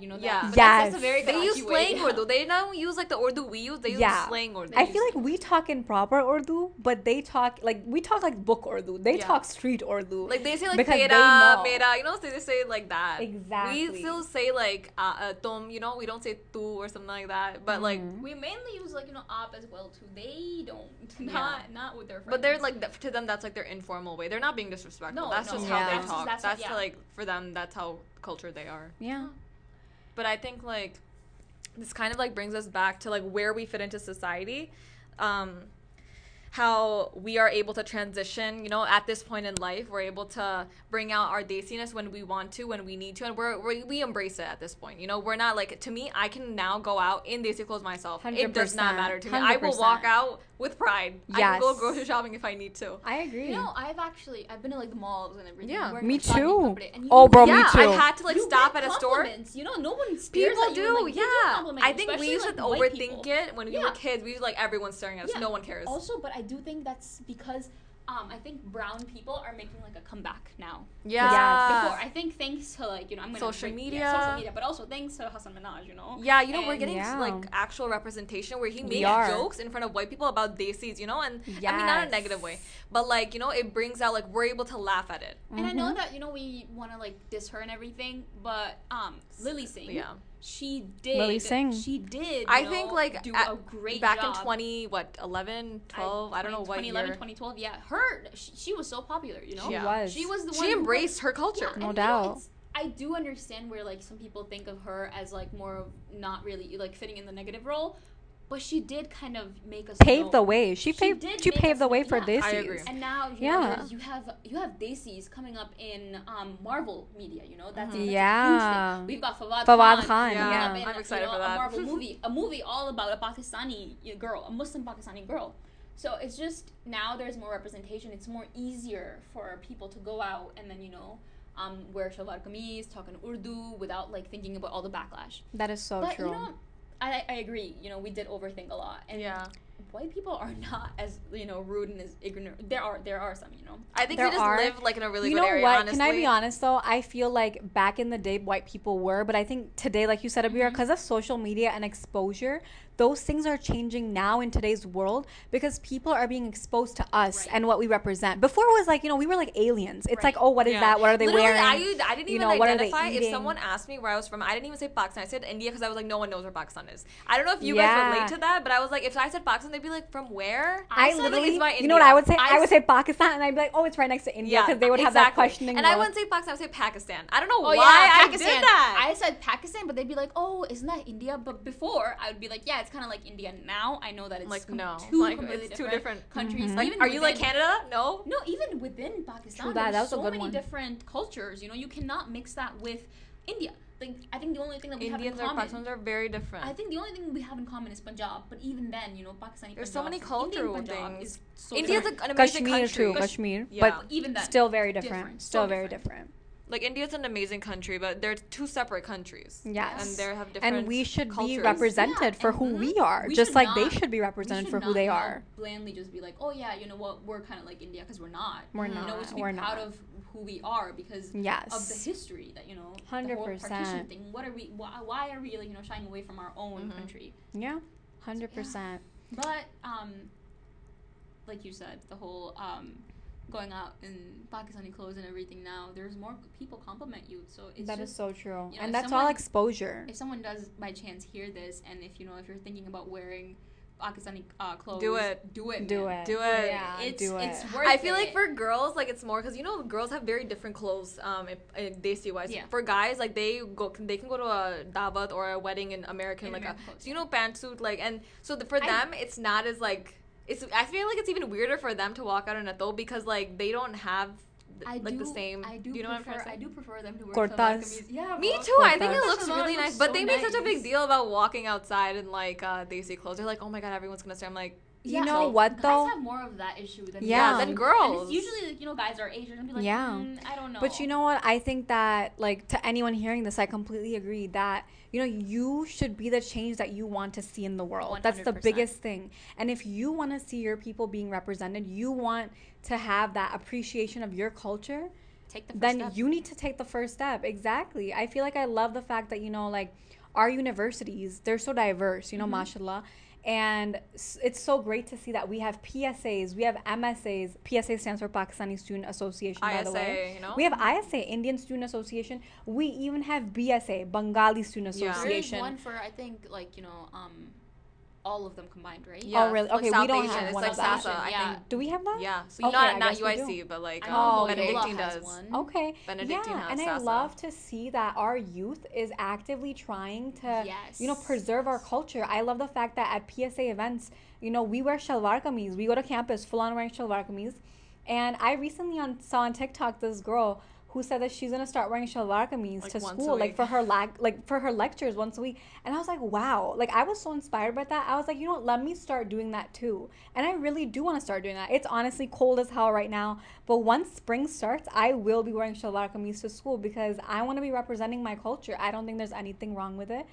you know that.
Yeah.
But
Yes.
that's, that's a very
they use
Karachi way.
slang Urdu. They don't use like the Urdu we use. They use
Yeah.
slang Urdu.
I feel like we talk in proper Urdu, but they talk like we talk like book Urdu. They talk street Urdu.
Like they say like
Because they
mera,
know.
mera, you know, so they say like that.
Exactly.
We still say like uh, uh, you know, we don't say tu or something like that. But like,
Mhm.
We mainly use like you know op as well too. They don't
Yeah.
not not with their friends.
but they're like th- to them that's like their informal way. They're not being disrespectful.
No,
that's
no.
just
Yeah.
how they
That's
just-
talk.
that's
That's,
what- yeah.
like for them. That's how culture they are.
yeah.
But I think like this kind of like brings us back to like where we fit into society. Um, how we are able to transition, you know, at this point in life, we're able to bring out our desiness when we want to, when we need to, and we're, we we embrace it at this point. You know, we're not like to me. I can now go out in desi clothes myself. It does not matter to me. I will walk out with pride. I can go grocery shopping if I need to.
I agree.
You know, I've actually I've been to like the malls and everything.
Yeah.
wearing,
Me too.
kapde, and you
Oh,
know,
bro, me too.
I've had to like
you
stop at a store.
compliments. You know, no one stares
People
at you.
do,
and, like,
yeah. I think we
especially,
used
like,
to overthink
people.
it when we were kids. We was like everyone's staring at us.
Yeah.
No one cares.
Also, but I do think that's because um, I think brown people are making like a comeback now.
yeah.
Before, I think thanks to like you know I'm gonna
Social
bring-
media.
yeah, social media, but also thanks to Hasan Minhaj, you know.
Yeah, you know, we're getting
Yeah.
like actual representation where he
We
made jokes in front of white people about desis, you know, and I mean not a negative way, but like you know, it brings out like we're able to laugh at it.
And I know
Mhm.
that you know we want to like diss her and everything, but um, Lilly Singh,
Yeah,
she did.
Lilly Singh.
She did.
I
you
think like
do
at-
a great
back
job.
in twenty what 11, 12, I, don't know what
2011,
year.
2012. Yeah, her. She, she was so popular. You know.
She
Yeah.
was.
She was the one.
She
who-
embraced her culture.
Yeah,
No
and, you know,
doubt.
I do understand where like some people think of her as like more of not really like fitting in the negative role, but she did kind of make us
paved
know-
the way. She
She
paved.
did
She paved the way for
yeah.
this.
I agree.
And now you
Yeah.
know, you have you have Desis coming up in um, Marvel media. You know that's,
Mhm.
that's a huge
Yeah.
thing. We've got Fawad,
Fawad
Khan.
Khan,
coming
yeah.
in,
I'm
you
excited
know,
for
A. Marvel movie, a movie all about a Pakistani girl, a Muslim Pakistani girl. So it's just now there's more representation. It's more easier for people to go out and then you know. Um, wear shalwar kameez, talk in Urdu without like thinking about all the backlash.
That is so
but
true.
you know, I, I agree. You know, we did overthink a lot, and
yeah,
white people are not as you know rude and as ignorant. There are there are some, you know.
I think
There
we just
are-
live like in a really
you
good
know
area.
what?
Honestly,
Can I be honest though? I feel like back in the day, white people were, but I think today, like you said, Abira,
Mhm.
because of social media and exposure, those things are changing now in today's world because people are being exposed to us
Right.
and what we represent. Before it was like, you know, we were like aliens. It's like, oh, what is
Yeah.
that? What are they
Literally,
wearing?
I, I didn't
You
even
know, what are they
identify. If someone asked me where I was from, I didn't even say Pakistan. I said India because I was like, no one knows where Pakistan is. I don't know if you
Yeah.
guys relate to that, but I was like, if I said Pakistan, they'd be like, from where?
I,
like,
literally, you know what I would say? I,
I
would say Pakistan, and I'd be like, oh, it's right next to India, because they would have that
exactly.
questioning
And I wouldn't say Pakistan, I would say Pakistan. I don't know
Oh
why
yeah,
I did that.
I said Pakistan, but they'd be like, "Oh, isn't that India?" But before, I would be like, "Yeah, it's kind of like India." Now I know that it's
like,
com-
no.
two
Like,
completely
it's two
different,
different-
countries.
Mhm.
like,
Even
are you like Canada? No.
No, even within Pakistan,
True that, was
so many
one.
different cultures. You know, you cannot mix that with India. Like, I think the only thing that we
Indians
have
or
in common.
Pakistans are very different.
I think the only thing we have in common is Punjab, but even then, you know, Pakistani.
There's so many cultural
Punjab
things.
Is so
India's
different.
an amazing
Kashmir
country.
too, Kashmir,
Yeah.
but
even then,
still very different.
different,
Still
so
very
different.
different.
Like India's an amazing country, but they're two separate countries.
Yes.
and they have different.
and we should be represented
Yeah,
for
and
who we are,
We
just
should
like they should be represented
should
for who
not,
they
you know,
are.
Blandly just be like, oh yeah, you know what, we're kind of like India because we're not.
We're.
You know,
not.
we should be
We're
proud
not.
of who we are because
Yes.
of the history that you know. the whole
100%.
partition thing. What are we? Why, why are we like you know shying away from our own
Mhm.
country?
Yeah, hundred percent.
But um, like you said, the whole um, going out in Pakistani clothes and everything now, there's more people compliment you. So it's
That is
just,
so true,
you know,
and
if
that's all exposure.
if someone does by chance hear this, and if you know if you're thinking about wearing Pakistani uh, clothes,
Do it.
Do it.
Do
man.
it.
Do it.
Yeah,
It's
do it.
it's worth
I feel like for girls, like it's more because you know girls have very different clothes. Um, if, if they see wise.
Yeah.
For guys, like they go, they can go to a davat or a wedding in American,
In
like
American
a,
clothes,
so you know pantsuit, like and so the, for
I-
them it's not as like it's. I feel like it's even weirder for them to walk out in a though because like they don't have th-
I
like
do,
the same.
I do,
you know
prefer,
what I'm trying to say?
do prefer them to wear
kurtas.
shalwar kameez. Yeah,
Me
bro.
too. I think it looks
Shalwar
really
looks
nice, but
so
they make such a big deal about walking outside in like uh, desi clothes. They're like, oh my god, everyone's gonna say. I'm like,
You know
so
what, though?
Guys have more of that issue than
Yeah.
girls.
then
And
girls.
it's usually you know guys are Asian and be like,
Yeah.
"Mm, I don't know.
But you know what? I think that like to anyone hearing this, I completely agree that you know you should be the change that you want to see in the world. That's the biggest thing. And if you want to see your people being represented, you want to have that appreciation of your culture,
take the first
then
step.
you need to take the first step. Exactly. I feel like I love the fact that you know like our universities, they're so diverse, you know,
Mm-hmm.
mashallah. And it's so great to see that we have PSAs, we have MSAs. PSA stands for Pakistani Student Association, by the way.
You know.
We have ISA, Indian Student Association. We even have BSA, Bengali Student Association.
Yeah.
there is
Association.
one for I think like you know um, all of them combined, right?
Yeah,
Oh, really?
like
Okay, we
South
don't
Asian.
have
It's
one
like
of that.
SASA. I
Yeah.
think.
Do we have that?
Yeah. So
Okay,
not
I
not
guess we do.
UIC, but like
I
uh,
Oh,
Benedictine
has
does.
one.
Okay.
Benedictine
yeah,
has
and I
SASA.
love to see that our youth is actively trying to,
Yes.
you know, preserve our culture. I love the fact that at PSA events, you know, we wear shalwar kameez. We go to campus full on wearing shalwar kameez. And I recently on, saw on TikTok this girl who said that she's gonna start wearing shalwar kameez
Like
to school, like for her lag, like for her lectures once a week. And I was like, wow, like I was so inspired by that. I was like, you know what, let me start doing that too. And I really do want to start doing that. It's honestly cold as hell right now, but once spring starts, I will be wearing shalwar kameez to school because I want to be representing my culture. I don't think there's anything wrong with it,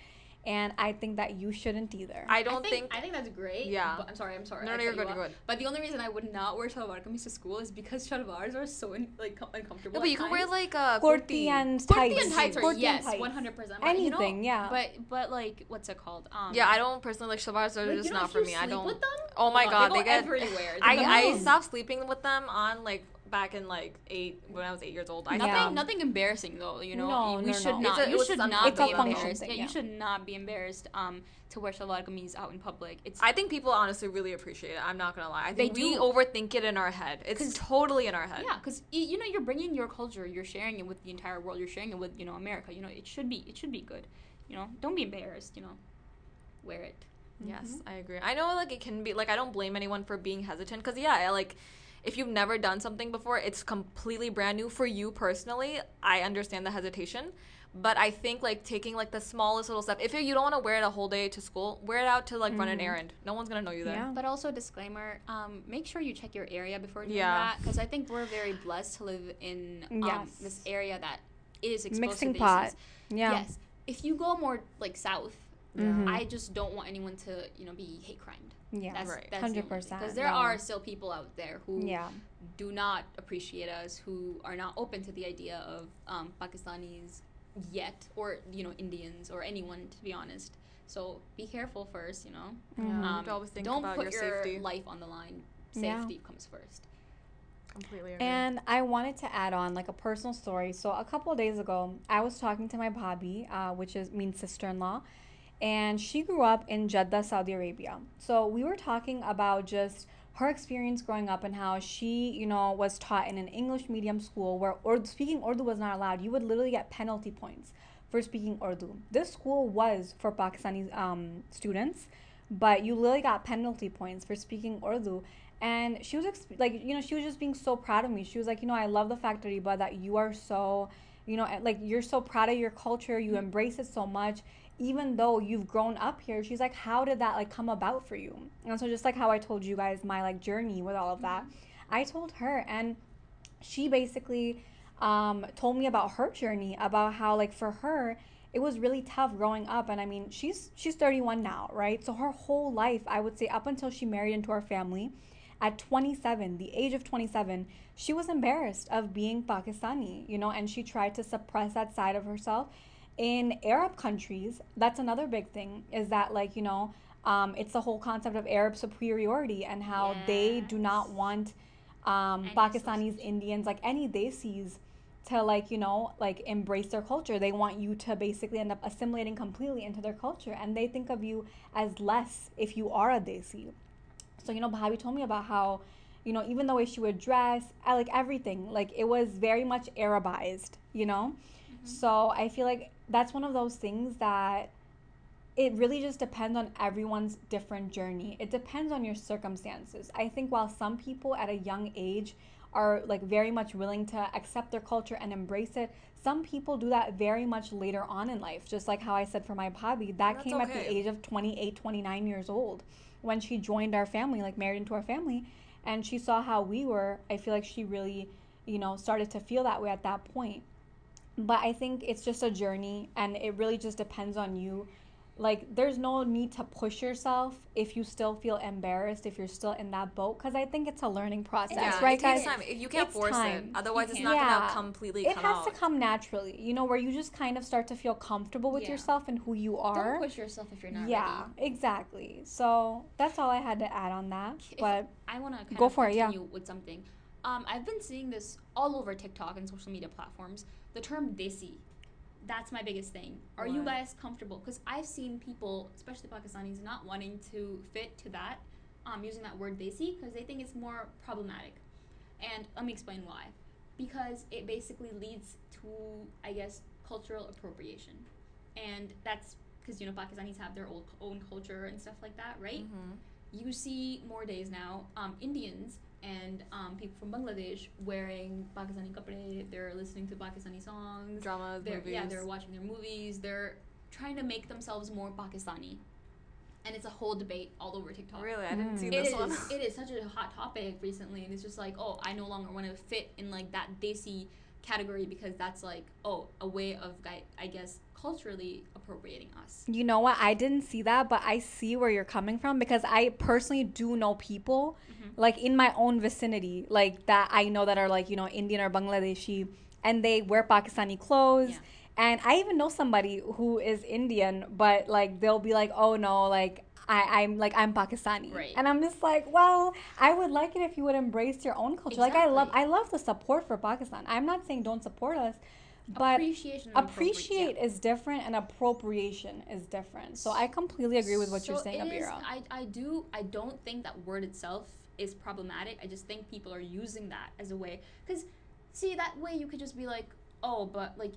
and I think that you shouldn't either.
I
I
don't
think,
think.
I think that's great.
Yeah.
But I'm sorry. I'm sorry.
No, no, you're
cut you
good, you're good.
But the only reason I would not wear shalwar kameez to school is because shalwars are so in, like com- uncomfortable.
No, but
at
you can wear like a
Kurti and
Kurti
tights.
and tights are
Kurti and
yes,
tights.
one hundred percent.
Anything, yeah.
But but like what's it called? Um,
Yeah, I don't personally like shalwars. Are
like,
just
you know,
not
if
for
you
me. I don't.
With them,
Oh my
uh,
god,
they,
they get
everywhere.
I, I
go-
stopped sleeping with them on like back in like eight when I was eight years old. I
Nothing, nothing embarrassing though. You know,
No,
we
no,
should
no.
not.
A-
you should not be embarrassed.
thing,
yeah,
yeah.
you should not be embarrassed. Um, to wear kameez out in public. It's
I think people honestly really appreciate it. I'm not gonna lie. I
They
think we
do.
overthink it in our head. It's totally in our head.
yeah, because you know you're bringing your culture, you're sharing it with the entire world, you're sharing it with you know America. You know it should be it should be good. You know, don't be embarrassed. You know, wear it.
Yes, I agree. I know like it can be like I don't blame anyone for being hesitant because yeah, I, like if you've never done something before, it's completely brand new for you personally. I understand the hesitation, but I think like taking like the smallest little step. If you don't want to wear it a whole day to school, wear it out to like run an errand. No one's gonna know you there.
Yeah.
But also, disclaimer: um, make sure you check your area before doing
Yeah.
that, because I think we're very blessed to live in um,
Yes.
this area that is exposed
Mixing
to
pot.
Desis.
Yeah.
Yes. If you go more like south,
Mhm.
I just don't want anyone to you know be hate crimed.
Yeah.
That's
Right.
that's the only
100%,
Because there
no.
are still people out there who
Yeah.
do not appreciate us, who are not open to the idea of um, Pakistanis yet, or you know Indians or anyone to be honest. So be careful first, you know.
Yeah,
Mhm.
you
Um,
have to always think
don't
about
put
your safety.
life on the line.
Yeah.
Safety comes first.
Completely agree.
And I wanted to add on like a personal story. So a couple of days ago, I was talking to my bhabhi, uh, which is means sister-in-law, and she grew up in Jeddah, Saudi Arabia. So we were talking about just her experience growing up and how she, you know, was taught in an English medium school where Urdu, speaking Urdu was not allowed. You would literally get penalty points for speaking Urdu. This school was for Pakistani um, students, but you literally got penalty points for speaking Urdu. And she was ex- like, you know, she was just being so proud of me. She was like, you know, I love the fact, Riba, that you are so, you know, like you're so proud of your culture. You embrace it so much, even though you've grown up here. She's like, how did that like come about for you? And so just like how I told you guys my like journey with all of that, I told her, and she basically um, told me about her journey, about how like for her it was really tough growing up. And I mean, she's she's 31 now, right? So her whole life, I would say, up until she married into our family, at 27, the age of 27, she was embarrassed of being Pakistani, you know, and she tried to suppress that side of herself. In Arab countries, that's another big thing is that, like, you know, um, it's the whole concept of Arab superiority and how they do not want um, Pakistanis. Indians, like any Desis to like you know like embrace their culture. They want you to basically end up assimilating completely into their culture and they think of you as less if you are a desi. So you know Bhabhi told me about how you know even the way she would dress I like everything like it was very much arabized you know? So i feel like that's one of those things that it really just depends on everyone's different journey. It depends on your circumstances. I think while some people at a young age are like very much willing to accept their culture and embrace it, some people do that very much later on in life. Just like how I said for my bhabhi, that
That's
came at the age of 28, 29 years old when she joined our family, like married into our family, and she saw how we were. I feel like she really, you know, started to feel that way at that point but I think it's just a journey and it really just depends on you. Like, there's no need to push yourself if you still feel embarrassed, if you're still in that boat, because I think it's a learning process,
Yeah,
right,
it takes
guys?
time. You can't
It's
force
time.
it. Otherwise, it's
can't.
Yeah.
gonna completely
It has
out.
to come naturally, you know, where you just kind of start to feel comfortable with
Yeah.
yourself and who you are.
Don't push yourself if you're not
yeah,
ready.
exactly. So that's all I had to add on that.
If-
But
I want to
Go
of
for it, yeah.
continue with something. Um, I've been seeing this all over TikTok and social media platforms. The term desi. That's my biggest thing. Are you guys comfortable? Because I've seen people, especially Pakistanis, not wanting to fit to that, um, using that word desi, because they think it's more problematic. And let me explain why. Because it basically leads to, I guess, cultural appropriation. And that's because, you know, Pakistanis have their old, own culture and stuff like that, right?
Mhm.
you see more days now um, Indians and um, people from Bangladesh wearing Pakistani kapde. They're listening to Pakistani songs.
Dramas,
They're,
movies.
yeah, they're watching their movies. They're trying to make themselves more Pakistani, and it's a whole debate all over TikTok.
Really, I didn't
Mm.
see
It
this
is.
one.
It is such a hot topic recently, and it's just like, oh, I no longer want to fit in like that desi category because that's like, oh, a way of, I guess, culturally appropriating us.
You know what? I didn't see that, but I see where you're coming from because I personally do know people
Mm-hmm.
like in my own vicinity, like that I know that are like, you know, Indian or Bangladeshi and they wear Pakistani clothes.
Yeah.
And I even know somebody who is Indian, but like they'll be like, oh no, like I, I'm like I'm Pakistani,
Right.
and I'm just like, well, I would like it if you would embrace your own culture. Like I love, I love the support for Pakistan. I'm not saying don't support us, but
Appreciation.
appreciate is different and appropriation is different. So I completely agree with what you're saying, Abira.
I, I do I don't think that word itself is problematic. I just think people are using that as a way because see that way you could just be like oh but like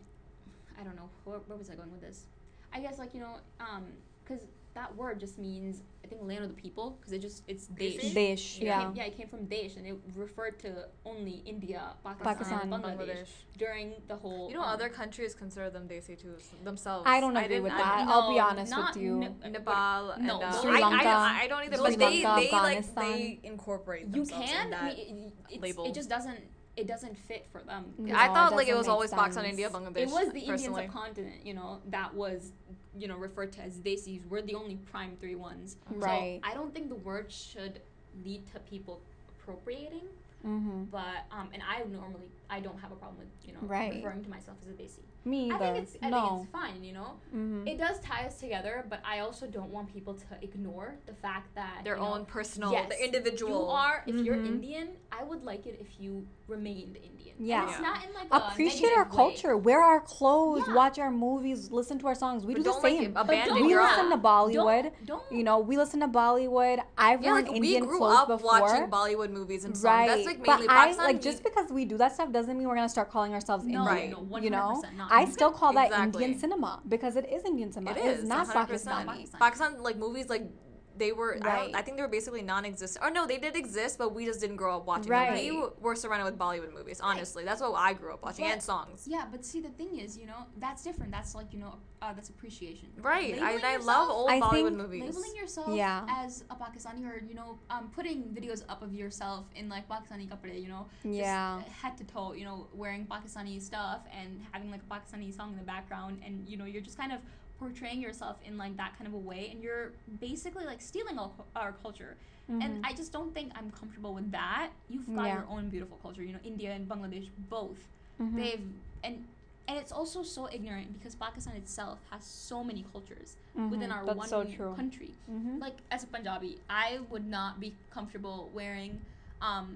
I don't know where, where was I going with this? I guess like you know um because that word just means I think land of the people because it just it's
Desi?
Desh.
Dish,
It
yeah.
came, yeah, it came from Desh, and it referred to only India, Pakistan,
Pakistan.
and Bangladesh,
Bangladesh.
during the whole.
You know,
um,
other countries consider them desi too themselves.
I don't agree
didn't-
with
I
that.
didn't-
I'll be honest
not
with you.
Ne-
Nepal and
No,
uh,
Sri
I-
Lanka.
I, I, don't either,
Sri
but they,
Lanka,
they like they incorporate
you
themselves
can.
in
I
that.
mean, it, it's,
label.
it just doesn't. It doesn't fit for them.
No,
I
it
thought like it was
make
always Pakistan,
sense.
India, Bangladesh.
It was the Indian
personally.
subcontinent, you know, that was, you know, referred to as desis. We're the only prime three ones.
Right.
So I don't think the word should lead to people appropriating.
Mm-hmm.
But um, and I normally I don't have a problem with you know
Right.
referring to myself as a desi.
Me
I
either.
think it's I
no.
think it's fine, you know.
mm-hmm.
It does tie us together, but I also don't want people to ignore the fact that
Their
you know,
own personal,
yes,
the individual.
You are if you're
Mhm.
Indian. I would like it if you remained Indian.
Yeah.
and it's
Yeah.
not in like a
Appreciate our
negative way.
culture. Wear our clothes.
Yeah.
Watch our movies. Listen to our songs. We
But
do the
don't, like,
same.
abandon
don't-
we
your
listen
own.
to Bollywood.
Don't, don't
You know, we listen to Bollywood. I've
Yeah,
worn
like
Indian
we grew
clothes
up
before.
watching Bollywood movies and songs.
Right,
That's like
but
mainly
I like just because we do that stuff doesn't mean we're gonna start calling ourselves
No,
Indian.
Right.
no,
you know,
not.
I still call that
Exactly.
Indian cinema because it is Indian cinema.
It
It is not
100%.
Pakistani.
Pakistani.
Pakistan like movies like they were I,
Right.
don't, I think they were basically non-existent or no they did exist but we just didn't grow up watching
Right.
them we were surrounded with bollywood movies honestly that's what i grew up watching
But-
and songs
Yeah, but see, the thing is, you know, that's different. That's like, you know, uh, that's appreciation.
right I,
Labeling
I love old
I
bollywood
think
movies
Labeling yourself
Yeah.
as a Pakistani or, you know, um, putting videos up of yourself in like Pakistani kapde, you know, just
Yeah.
head to toe, you know, wearing Pakistani stuff and having like a Pakistani song in the background, and you know, you're just kind of portraying yourself in like that kind of a way, and you're basically like stealing our, our culture.
Mhm.
And I just don't think I'm comfortable with that. You've got
Yeah.
your own beautiful culture, you know, India and Bangladesh both.
Mhm.
They've and and it's also so ignorant because Pakistan itself has so many cultures within
Mhm.
our
That's
one
so
country.
Mhm.
Like as a Punjabi, I would not be comfortable wearing um,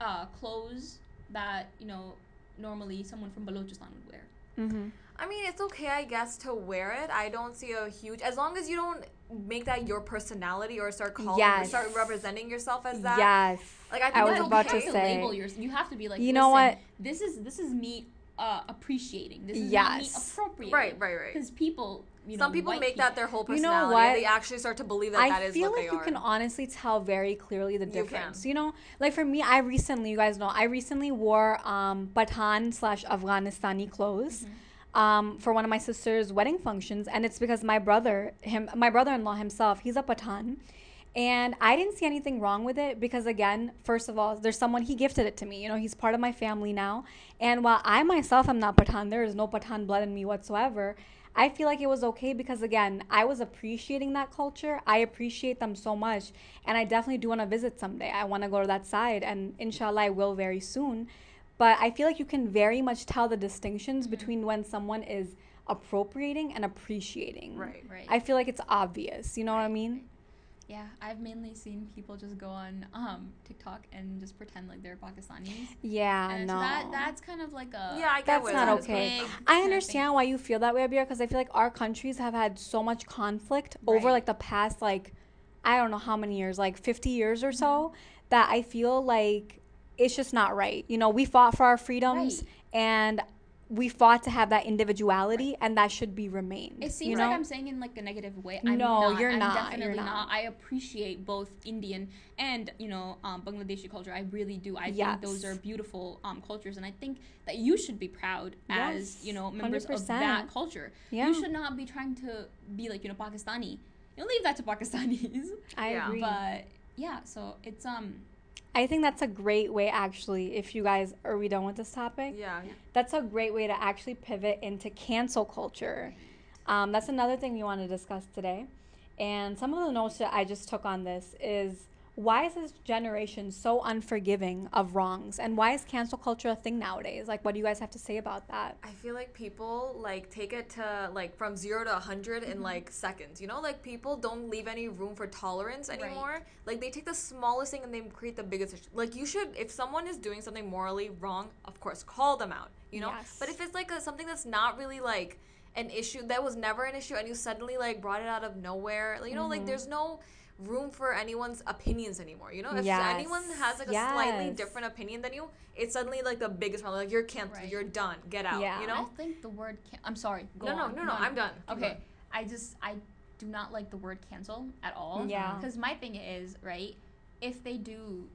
uh, clothes that you know normally someone from Balochistan would wear.
Mm-hmm.
I mean, it's okay, I guess, to wear it. I don't see a huge as long as you don't make that your personality or start calling
Yes.
start representing yourself as that.
Yes.
Like I think
I was
that's
about
you
to
have
say.
label yours. You have to be like,
You know what?
This is this is me uh, appreciating. This is not me
Yes.
appropriating.
Right, right, right.
Because people, you know,
Some people
white
make that their whole personality.
You know
personality.
what?
they actually start to believe that
I
that is
feel
what
like
they
you can honestly tell very clearly the difference.
You can.
difference. You, know, like for me, I recently, you guys know, I recently wore um, Pathan slash Afghanistani clothes.
Mm-hmm.
Um, for one of my sister's wedding functions, and it's because my brother, him, my brother-in-law himself, he's a Pathan, and I didn't see anything wrong with it because again, first of all, there's someone he gifted it to me. You know, he's part of my family now, and while I myself am not Pathan, there is no Pathan blood in me whatsoever. I feel like it was okay because again, I was appreciating that culture. I appreciate them so much, and I definitely do want to visit someday. I want to go to that side, and inshallah, I will very soon. But I feel like you can very much tell the distinctions between when someone is appropriating and appreciating.
Right.
Right.
I feel like it's obvious. You know what I mean?
yeah, I've mainly seen people just go on um, TikTok and just pretend like they're Pakistanis.
Yeah,
and
no.
so that that's kind of like a
Yeah, I get
That's
where
not
that is
okay.
coming
big
from.
I understand why you feel that way, Abir, because I feel like our countries have had so much conflict over like the past like I don't know how many years, like 50 years or so,
Mm-hmm.
that I feel like it's just not right. You know, we fought for our freedoms
Right.
and we fought to have that individuality and that should be remained.
It seems
you know?
like I'm saying in like a negative way. I'm
No,
not.
you're
I'm
not,
Definitely
you're
not.
not.
I appreciate both Indian and you know um, Bangladeshi culture. I really do. I
Yes.
think those are beautiful um, cultures, and I think that you should be proud as you know members of
100%.
that culture.
Yeah.
You should not be trying to be like you know Pakistani. You know, leave that to Pakistanis.
I
Yeah.
agree.
but yeah, so it's um
I think that's a great way actually if you guys are we done with this topic?
Yeah.
that's a great way to actually pivot into cancel culture. Um, that's another thing we want to discuss today. And some of the notes that I just took on this is why is this generation so unforgiving of wrongs? And why is cancel culture a thing nowadays? Like, what do you guys have to say about that?
I feel like people like take it to like from zero to a 100
Mm-hmm.
in like seconds. You know, like people don't leave any room for tolerance anymore. Like they take the smallest thing and they create the biggest issue. Like you should, if someone is doing something morally wrong, of course, call them out. You know,
Yes.
but if it's like a, something that's not really like an issue that was never an issue and you suddenly like brought it out of nowhere, like, you know, like
Mm-hmm.
there's no room for anyone's opinions anymore. You know, if
Yes.
anyone has like a slightly different opinion than you, it's suddenly like the biggest problem. Like you're canceled,
Right.
you're done, get out.
Yeah.
You know.
I don't think the word can- I'm sorry. Go
No, no,
on.
no, no. I'm done. Keep
Okay. I just I do not like the word cancel at all.
Yeah.
Because my thing is right, if they do,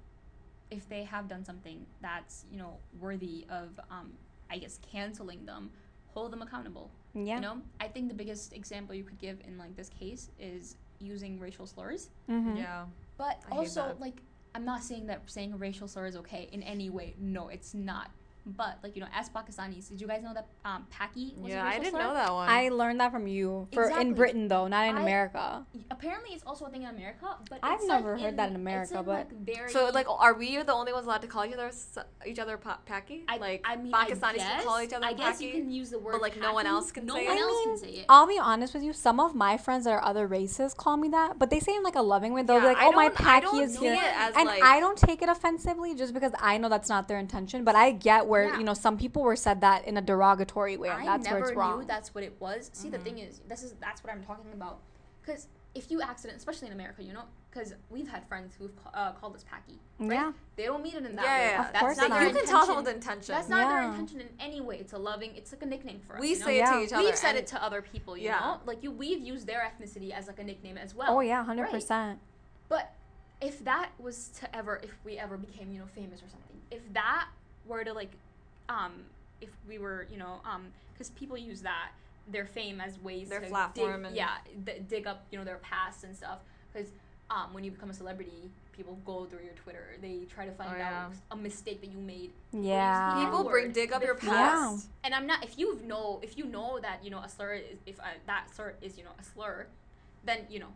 if they have done something that's you know worthy of um I guess canceling them, hold them accountable.
Yeah.
You know, I think the biggest example you could give in like this case is using racial slurs.
Mhm.
Yeah.
But
I
also like I'm not saying that saying a racial slur is okay in any way. No, it's not. But like you know, as Pakistanis, did you guys know that um, Paki was a
Yeah,
racial
I didn't
slur?
know that one.
I learned that from you for
Exactly.
in Britain though, not in
I-
America.
apparently it's also a thing in America, but
I've
it's,
never
like,
heard
in-
that in
it's
America,
in,
but-
like, very
so like, are we the only ones allowed to call each other s- each other pa- Paki?
I,
like
I mean,
Pakistanis
I guess,
can call each other
I guess you can use the word, but
like, no one else can
no
say
one
it?
else
I
can
mean,
say it.
I'll be honest with you. Some of my friends that are other races call me that, but they say in like a loving way. They'll be like, "Oh, my
don't-
Paki is here," and I don't take it offensively just because I know that's not their intention. But I get where
Yeah.
you know some people were said that in a derogatory way. and
I
that's
never
where it's wrong.
knew that's what it was. See, the
Mhm.
thing is, this is that's what I'm talking about. Because if you accident, especially in America, you know, because we've had friends who've ca- uh, called us Paki. Right?
Yeah.
They don't mean it in that
Yeah,
way.
yeah, yeah.
Of
That's
course
not
not.
their
you can tell
intention.
someone's intention.
That's not their intention in any way. It's a loving. It's like a nickname for us.
we
you know?
say it
Yeah.
to each other.
We've said it to other people, you
Yeah.
know? Like you we've used their ethnicity as like a nickname as well.
Oh yeah, hundred percent.
But if that was to ever if we ever became, you know, famous or something. If that were to like um if we were, you know, um cuz people use that their fame as ways
Their
to
platform
dig,
and-
yeah, d- dig up, you know, their past and stuff cuz um, when you become a celebrity, people go through your Twitter. They try to find
Oh, yeah.
out a mistake that you made.
Yeah.
People
bring dig up your past.
And I'm not if you know if you know that you know a slur is if uh, that slur is you know a slur, then you know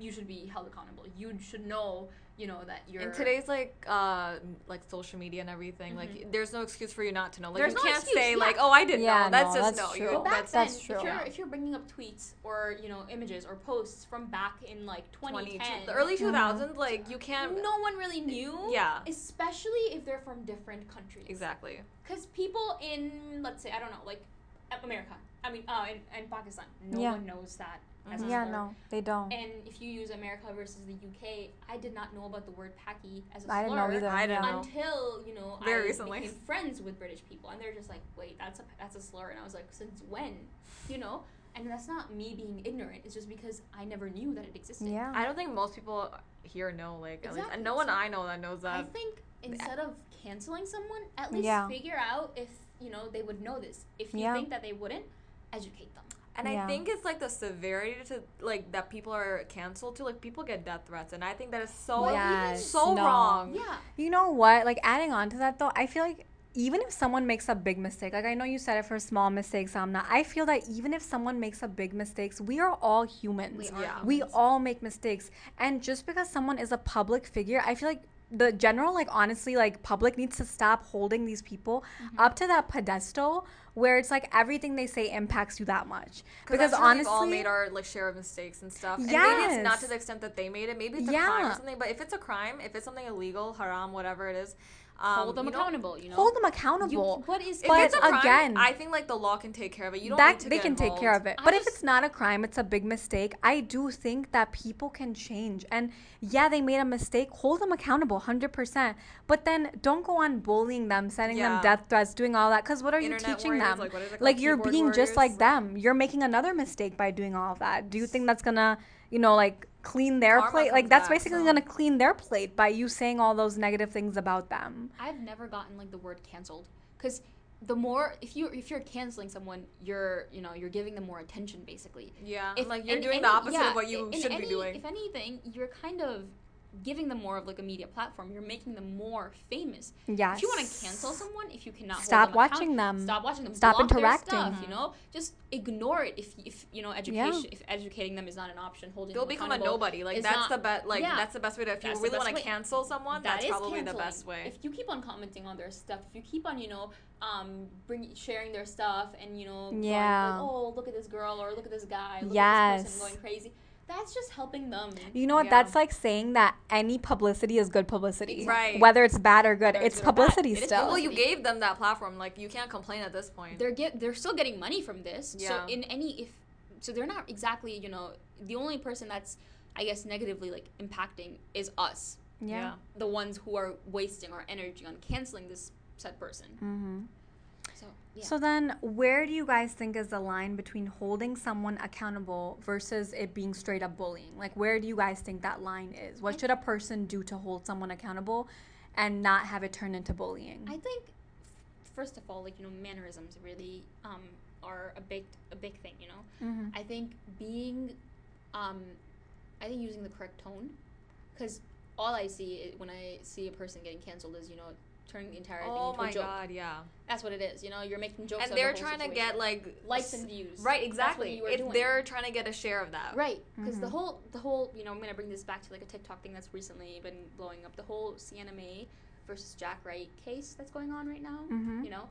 you should be held accountable. You should know you know that you're
in today's like uh like social media and everything, like
Mhm.
there's no excuse for you not to know. Like
There's
you
no
can't
excuse,
say
yeah.
like, oh, I didn't
Yeah,
know. That's
no,
just
that's
no.
true.
You,
But back
that's
then,
that's true.
if you're if you're bringing up tweets or you know images or posts from back in like
20,
2010,
the early
Mhm.
2000s. Like you can't.
no one really knew.
Yeah.
Especially if they're from different countries.
Exactly.
Because people in let's say I don't know like America, I mean uh in, in Pakistan, no
Yeah.
one knows that as mm-hmm. a
Yeah, no, they don't.
And if you use America versus the UK, I did not know about the word "Paki" as a
I didn't know
slur
either.
I didn't
yeah.
know.
until you know
Very
I
recently.
became friends with British people, and they're just like, "Wait, that's a that's a slur," and I was like, "Since when?" You know, and that's not me being ignorant. It's just because I never knew that it existed.
Yeah.
I don't think most people here know. Like at least,
Exactly,
no one
so
I know that knows that.
I think instead of canceling someone, at least
Yeah.
figure out if you know they would know this. If you
Yeah.
think that they wouldn't, educate them.
And
Yeah.
I think it's like the severity to like that people are canceled to. Like people get death threats, and I think that is so
Yes,
so
no.
wrong.
Yeah.
You know what? Like adding on to that though, I feel like even if someone makes a big mistake, like I know you said it for small mistakes, Amna. I feel that even if someone makes a big mistakes, we are all humans.
We are
Yeah.
We all make mistakes. And just because someone is a public figure, I feel like the general like honestly like public needs to stop holding these people
Mm-hmm.
up to that pedestal where it's like everything they say impacts you that much.
Because
Because honestly
we've all made our like share of mistakes and stuff. And maybe it's not to the extent that they made it. Maybe it's a crime or something. But if it's a crime, if it's something illegal, haram, whatever it is, um,
Hold them
you
accountable. You know.
hold them accountable.
but is
If
But
it's a crime,
again-
I think like the law can take care of it. You don't
that
need to
they
get
can take care of it.
I
But if it's not a crime, it's a big mistake. I do think that people can change. And yeah, they made a mistake. Hold them accountable, hundred percent. But then don't go on bullying them, sending
Yeah.
them death threats, doing all that. Because what are
Internet
you teaching
warriors,
them?
like, what is
Like, you're
Keyboard
being just
warriors?
like
Like-
them. You're making another mistake by doing all of that. Do you think that's gonna, you know, like clean their
Karma
plate? Like that's
back,
basically
so-
gonna clean their plate by you saying all those negative things about them.
I've never gotten like the word canceled because the more if you if you're canceling someone, you're you know you're giving them more attention basically.
Yeah,
If,
like you're doing
and-
the opposite
yeah,
of what you
in
should
any-
be doing.
If anything, you're kind of giving them more of like a media platform. You're making them more famous.
Yes.
If you want to cancel someone, if you cannot hold
Stop
them
watching them.
Stop watching them.
Stop
block their
interacting.
Stuff, you know, just ignore it. If if you know education, if educating them is not an option, holding
They'll
them
become a nobody. Like that's
not-
the best. Like
yeah.
that's the best way to. If you
That's the
really want to cancel someone,
That
that's
is
probably the best way.
If you keep on commenting on their stuff, if you keep on, you know, um, bring sharing their stuff, and you know, going,
Yeah.
like, oh, look at this girl or look at this guy, look at this
Yes.
person going crazy. That's just helping them.
You know what?
Yeah.
That's like saying that any publicity is good publicity.
Right.
Whether it's bad or good,
Whether it's
it's
good or bad,
publicity
it is
still.
well, you gave them that platform. Like you can't complain at this point.
They're get they're still getting money from this. So
Yeah.
in any if so they're not exactly you know the only person that's I guess negatively like impacting is us,
yeah.
the ones who are wasting our energy on canceling this said person.
hmm
So yeah.
So then, where do you guys think is the line between holding someone accountable versus it being straight up bullying? Like, where do you guys think that line is? What should a person do to hold someone accountable and not have it turn into bullying?
I think first of all, like you know, mannerisms really um, are a big a big thing. You know,
Mhm.
I think being, um, I think using the correct tone, because all I see when I see a person getting canceled is you know turning the entire
oh
thing into
my
a joke.
god, yeah.
That's what it is. You know, you're making jokes.
And
out
they're
the whole
trying to get like
likes and views.
Right,
That's what
exactly.
you
If
doing.
they're trying to get a share of that.
Right, because the
Mhm.
whole the whole you know I'm gonna bring this back to like a TikTok thing that's recently been blowing up. The whole Sienna Mae versus Jack Wright case that's going on right now.
Mhm.
You know,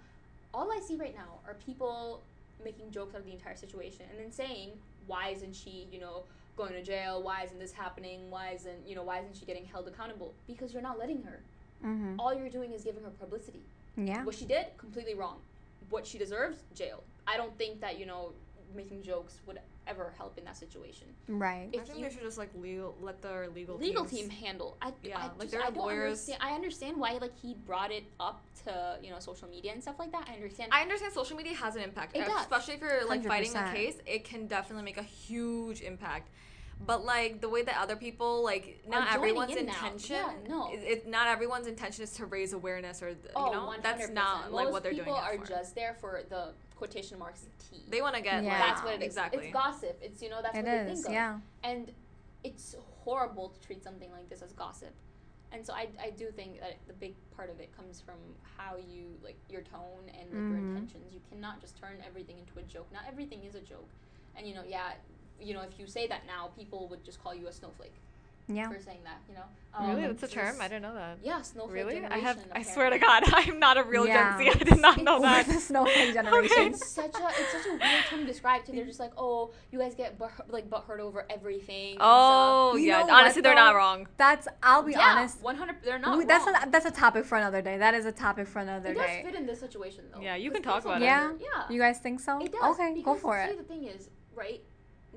all I see right now are people making jokes out of the entire situation and then saying why isn't she you know going to jail? Why isn't this happening? Why isn't you know why isn't she getting held accountable? Because you're not letting her.
Mhm.
All you're doing is giving her publicity.
Yeah.
What she did, completely wrong. What she deserves, jail. I don't think that you know making jokes would ever help in that situation.
Right.
I think
you-
they should just like legal, let their legal
legal
teams-
team handle. I,
Yeah,
I
like
just,
they're
I don't
lawyers.
understand. I understand why like he brought it up to you know social media and stuff like that. I understand.
I understand social media has an impact,
It does.
especially if you're like fighting a case. It can definitely make a huge impact. But like the way that other people like not everyone's
in
intention.
Yeah, no.
it, it- not everyone's intention is to raise awareness or th-
oh,
you know
100%.
that's not like
Most
what they're doing.
people are
for.
just there for the quotation marks tea.
they want to get
Yeah.
like,
That's what it is.
exactly.
It's gossip. It's you know that's
It
what they
is.
think of.
Yeah.
and it's horrible to treat something like this as gossip and so I, I do think that the big part of it comes from how you like your tone and like, your
Mhm.
intentions you cannot just turn everything into a joke not everything is a joke and you know yeah you know if you say that now people would just call you a snowflake
Yeah.
for saying that. You know.
really,
Um,
that's a term. I didn't know that.
Yeah, snowflake
Really? I have. I swear to God, I'm not a real
Yeah.
Gen Z. I did not know that.
the snowflake generation.
It's such a it's such a weird term to describe. To they're just like, oh, you guys get butt, like butt hurt over everything.
Oh yeah.
know what,
Honestly, they're not wrong.
That's. I'll be
yeah,
honest.
one hundred. They're not.
we- that's
wrong.
a, that's a topic for another day. That is a topic for another
It does
day.
fit in this situation though.
Yeah, you can talk about it.
Yeah?
Yeah.
You guys think so?
It does.
Okay, go for
see,
it.
the thing is, right?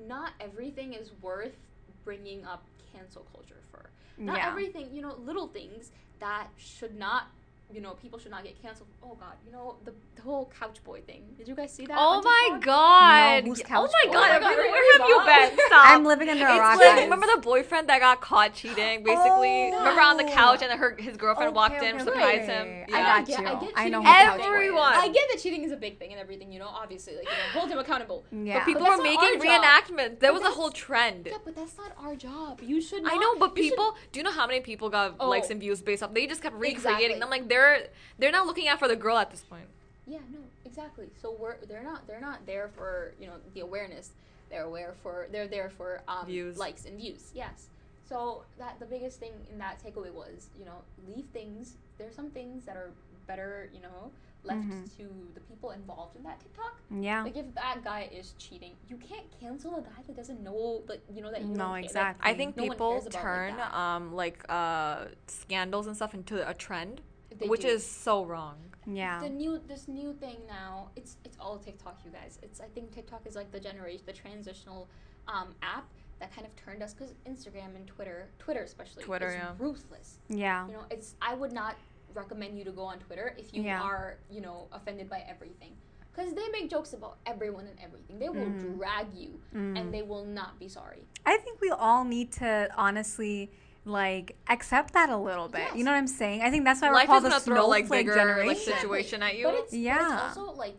Not everything is worth bringing up cancel culture for. Not
Yeah.
everything, you know, little things that should not, you know, people should not get canceled. Oh God, you know the, the whole couch boy thing. Did you guys see that?
Oh my God.
No, who's couch
oh my
boy?
God.
Oh my God,
Where,
where
where have you been? Stop.
I'm living under a
It's
rock.
like
guys.
remember the boyfriend that got caught cheating, oh, basically.
Oh,
remember on the couch and her his girlfriend
Okay,
walked
okay,
in,
okay,
surprised
okay.
him.
I
Yeah.
got
Yeah,
you.
I get
I know
cheating
who
is
couch boy is.
Everyone.
I get that cheating is a big thing and everything, you know, obviously, like, you know, hold him accountable.
Yeah.
But people
But
were making reenactments. There was a whole trend.
Yeah, but that's not our job. You should. Not,
I know, but
you should-
people. Do you know how many people got
Oh.
likes and views based off? They just kept recreating
Exactly.
them. Like they're they're they're not looking out for the girl at this point.
Yeah, no, exactly. So we're they're not they're not there for you know the awareness. They're aware for they're there for um,
Views.
likes and views. Yes. So that the biggest thing in that takeaway was you know leave things. There's some things that are better you know left
Mhm.
to the people involved in that TikTok.
Yeah.
Like if that guy is cheating, you can't cancel a guy that doesn't know like you know that you
No,
don't. Like,
exactly.
I think
No
people
about like
turn um like uh scandals and stuff into a trend,
they
which
do.
is so wrong.
Yeah.
the new this new thing now it's it's all tiktok you guys it's i think tiktok is like the generation the transitional um, app that kind of turned us because instagram and twitter twitter especially
Twitter,
is
yeah.
ruthless
Yeah.
you know it's i would not recommend you to go on twitter if you
Yeah.
are you know offended by everything because they make jokes about everyone and everything they will
Mhm.
drag you
Mm.
and they will not be sorry
I think we all need to honestly like accept that a little bit.
Yes.
You know what I'm saying? I think that's why we're
Life
called
is
the
gonna throw like bigger
generation.
like situation at you.
But it's,
Yeah.
but it's also like,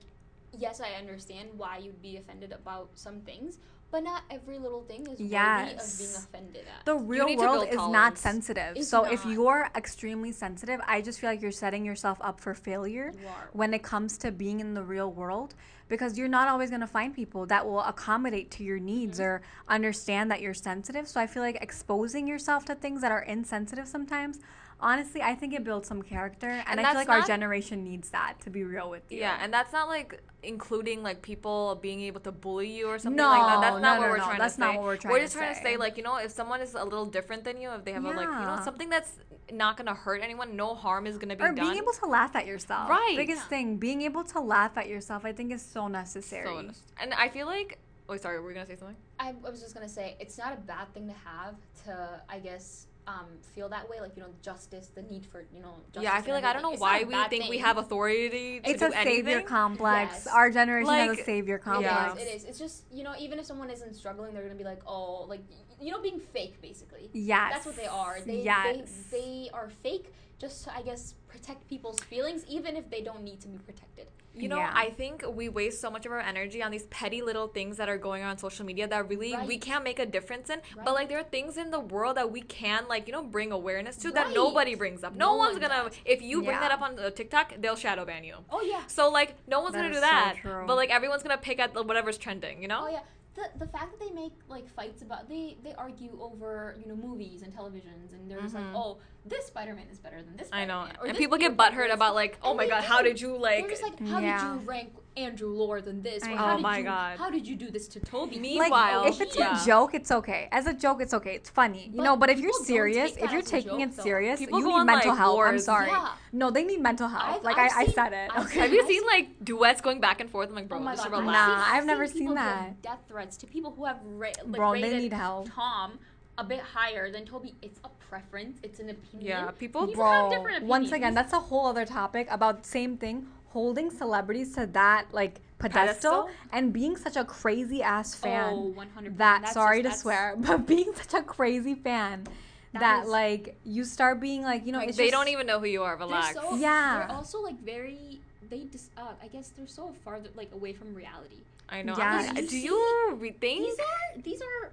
yes, I understand why you'd be offended about some things, but not every little thing is worthy of
Yes.
being offended at.
the real world
build
is not sensitive.
It's
so if you're extremely sensitive, I just feel like you're setting yourself up for failure
you are.
when it comes to being in the real world because you're not always going to find people that will accommodate to your needs
Mm-hmm.
or understand that you're sensitive. So I feel like exposing yourself to things that are insensitive sometimes, honestly, I think it builds some character and,
And
I feel
that's
like our generation needs that to be real with you.
Yeah, and that's not like including like people being able to bully you or something
No,
like that. That's
no,
not
no,
what we're
no,
trying
that's
to
not what we're trying
We're
to
just trying to
say.
say like you know if someone is a little different than you, if they have a like you know something that's not gonna hurt anyone, no harm is gonna be
or
done.
being able to laugh at yourself.
Right.
Biggest thing, being able to laugh at yourself, I think is so necessary.
so, and I feel like. Oh, sorry. Were we gonna say something?
I, I was just gonna say it's not a bad thing to have to, I guess, um, feel that way. Like you know, justice, the need for you know. Justice
yeah, I feel like I don't know
It's
why we
bad
think we have authority to
it's
do
a savior
anything.
complex.
Yes.
Our generation has
Like-
a savior complex.
is, it is. It's just you know, even if someone isn't struggling, they're gonna be like, oh, like y- you know, being fake, basically.
Yeah.
That's what they are. They,
yes.
they they are fake just to, I guess, protect people's feelings, even if they don't need to be protected.
You know,
Yeah.
I think we waste so much of our energy on these petty little things that are going on on social media that really we can't make a difference in.
Right.
But like there are things in the world that we can like, you know, bring awareness to that nobody brings up. No,
No
one's
one
gonna
does.
if you bring
Yeah.
that up on uh, TikTok, they'll shadow ban you.
Oh yeah.
So like no one's
That
gonna do that.
true.
But like everyone's gonna pick at whatever's trending, you know?
Oh yeah. The, the fact that they make like fights about they they argue over you know movies and televisions and they're just like
mm-hmm.
oh this Spider Man is better than this.
I know.
Or
And people get butthurt about like, oh my god, how did you like
They're just like, how
Yeah.
did you rank Andrew lower than this?
I
Or how
Oh
did
my
you,
God.
How did you do this to Toby?
Me-
like
Meanwhile,
if it's
yeah.
a joke, it's okay. As a joke, it's okay. It's funny, you
But
know. But if you're serious, if you're taking
joke,
it
though.
serious,
People
you need
on,
mental
like,
health. I'm sorry.
Yeah.
No, they need mental health.
I've-
like
I've
I, I said it.
I've
Okay.
Have you seen
seen-
like duets going back and forth? I'm like, bro,
oh my
just
god,
relax.
Nah, I've never
seen
seen that.
Death threats to people who have ra- like,
Bro, they
rated
need help.
Tom a bit higher than Toby. It's a preference. It's an opinion.
Yeah, people-
People have
Bro,
different
once again, that's a whole other topic about same thing. Holding celebrities to that like pedestal,
Pedestal?
and being such a crazy ass fan.
Oh, 100%.
that
That's
sorry
just-
to swear, but being such a crazy fan
That
that,
is-
like you start being like you know
Like,
it's
they
just-
don't even know who you are.
They're so,
Yeah.
They're also like very. They dis- uh, I guess they're so far like away from reality.
I know.
Yeah.
I'm
You
do
see-
you re- think?
These are these are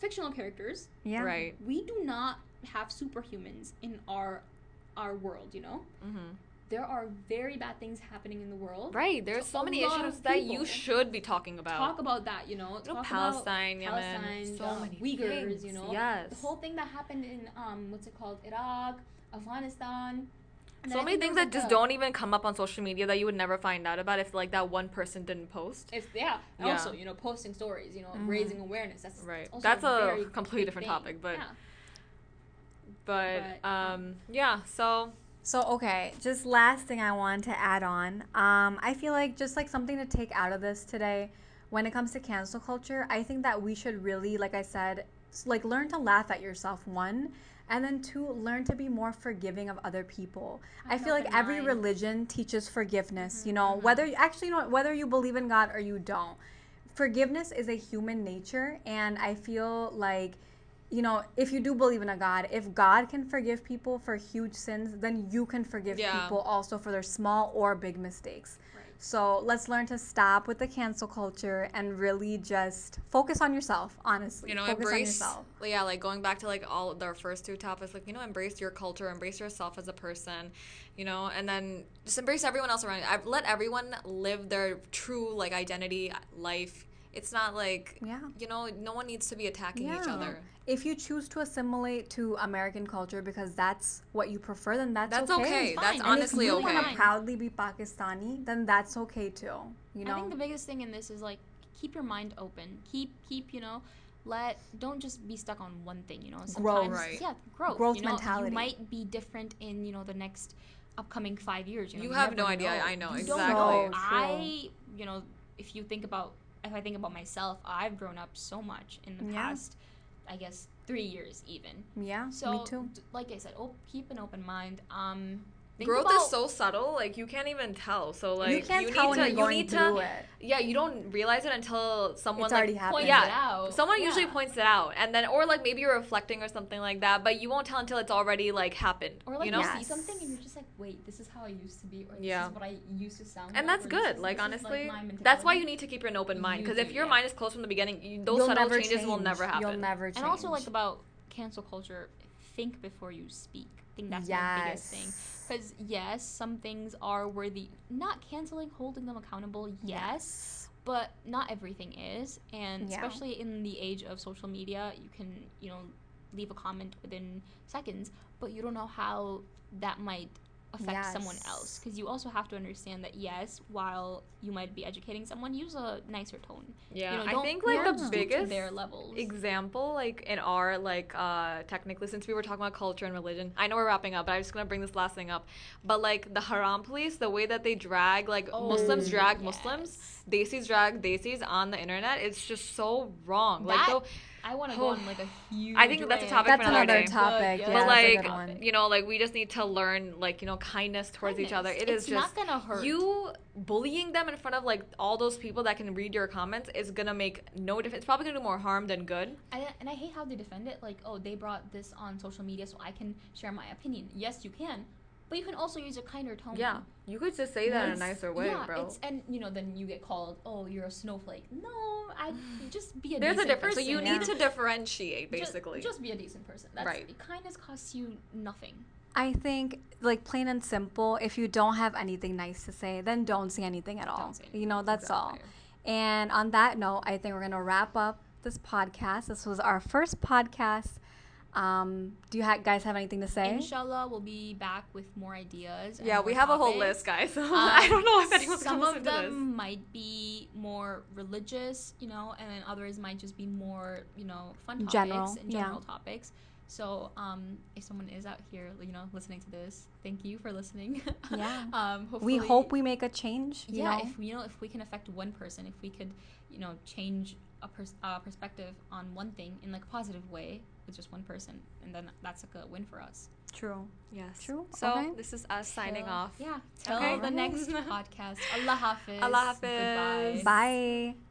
fictional characters.
yeah
Right.
We do not have superhumans in our our world. You know.
Mm-hmm.
There are very bad things happening in the world.
Right. There's
To
so many issues that you should be talking about.
Talk about that, you know.
You know, Palestine,
about
Yemen,
Palestine,
so
uh,
many
Uyghurs,
things.
you know.
Yes.
The whole thing that happened in um, what's it called, Iraq, Afghanistan. And
so many things that just
a-
don't even come up on social media that you would never find out about if like that one person didn't post.
If yeah,
Yeah.
also you know posting stories, you know
Mhm.
raising awareness. That's
Right.
Also
That's a
very
completely different
thing.
topic, but-
yeah.
But,
But,
um yeah, so
So okay, just last thing I want to add on. Um, I feel like just like something to take out of this today, when it comes to cancel culture, I think that we should really, like I said, like learn to laugh at yourself. One, and then two, learn to be more forgiving of other people. I
an
feel like every
mind.
religion teaches forgiveness.
Mm-hmm,
You know, whether you actually, you know, whether you believe in God or you don't, forgiveness is a human nature, and I feel like you know, if you do believe in a God, if God can forgive people for huge sins, then you can forgive
Yeah.
people also for their small or big mistakes.
Right.
So let's learn to stop with the cancel culture and really just focus on yourself, honestly.
you know,
focus on
embrace
yourself.
yeah, like going back to like all their first two topics, like, you know, embrace your culture, embrace yourself as a person, you know, and then just embrace everyone else around you. I've Let everyone live their true like identity life. It's not like
Yeah.
you know, no one needs to be attacking each other.
If you choose to assimilate to American culture because that's what you prefer, then that's,
That's
okay.
okay. That's
fine.
And
honestly
if you
okay.
want to proudly be Pakistani, then that's okay too. You know,
I think the biggest thing in this is like keep your mind open. Keep keep you know let don't just be stuck on one thing. You know sometimes
Right.
yeah growth
Growth
you know,
mentality.
You might be different in you know the next upcoming five years. You, know,
You have no idea.
know.
I know,
You
exactly.
Don't know. I you know if you think about if I think about myself, I've grown up so much in the
Yeah.
past. I guess three years even.
yeah,
So
me too.
like I said, oh, keep an open mind. Um, think
Growth
about-
is so subtle, like you can't even tell. So like
you can't
need
tell when
to
you're
you need to
it.
yeah, you don't realize it until someone
It's
like
already happened.
point
yeah,
it out.
Someone usually points it out, and then or like maybe you're reflecting or something like that, but you won't tell until it's already like happened.
Or like
you
you,
know,
Yeah.
see something and you're just like, wait, this is how I used to be, or this
Yeah.
is what I used to sound.
and
like,
that's good.
is-
like honestly,
my
that's why you need to keep an open mind
You
because if your
yeah.
mind is closed from the beginning, you, those
You'll
subtle
never
changes will never happen.
You'll never change.
And also like about cancel culture, think before you speak. I think that's my biggest thing. Because yes, some things are worthy. Not canceling, holding them accountable. Yes. But not everything is, and
Yeah.
especially in the age of social media, you can you know leave a comment within seconds, but you don't know how that might affect someone else. Because you also have to understand that yes, while you might be educating someone, use a nicer tone.
yeah,
you know,
I
don't-
think like the
stoop
biggest
their levels.
example like in our like uh technically since we were talking about culture and religion i know we're wrapping up but i'm just gonna bring this last thing up but like the haram police the way that they drag like muslims
Oh,
drag
yes.
muslims desis drag desis on the internet it's just so wrong like
That-
though
I want to go on like a huge.
I think that's a topic
That's
for another
another
day.
topic.
Good,
Yeah,
but
that's a
like
good one.
you know like we just need to learn like you know kindness towards each other It
it's
is just
not gonna hurt.
you bullying them in front of like all those people that can read your comments is gonna make no difference it's probably gonna do more harm than good
I, and I hate how they defend it. Like, oh, they brought this on social media, so I can share my opinion. Yes, you can, but you can also use a kinder tone.
yeah you could just say that in a nicer way
yeah,
bro
It's, and you know, then you get called, oh, you're a snowflake. No, I just be a.
There's a
decent
difference. So you
Yeah.
need to differentiate, basically.
Just, be a decent person. That's
Right.
It. Kindness costs you nothing.
I think, like plain and simple, if you don't have anything nice to say, then don't say anything at all.
Anything.
You know, that's
Exactly.
all. And on that note, I think we're gonna wrap up this podcast. This was our first podcast. Um, do you ha- guys have anything to say?
Inshallah, we'll be back with more ideas. and
yeah,
more
we have a whole list, guys. So
Um,
I don't know if anyone's
some
gonna
of
listen to
them
this.
might be more religious, you know, and then others might just be more, you know, fun topics
General,
and
yeah.
general topics. So, um, if someone is out here, you know, listening to this, thank you for listening.
Yeah.
um,
we hope we make a change. You
yeah,
know?
if you know, if we can affect one person, if we could, you know, change a pers- uh, perspective on one thing in like a positive way with just one person, and then that's like a win for us.
True.
Yes.
True.
So
Okay.
this is us signing
Till-
off.
Yeah. Till
Okay.
the next podcast. Allah Hafiz.
Allah Hafiz.
Goodbye.
Bye.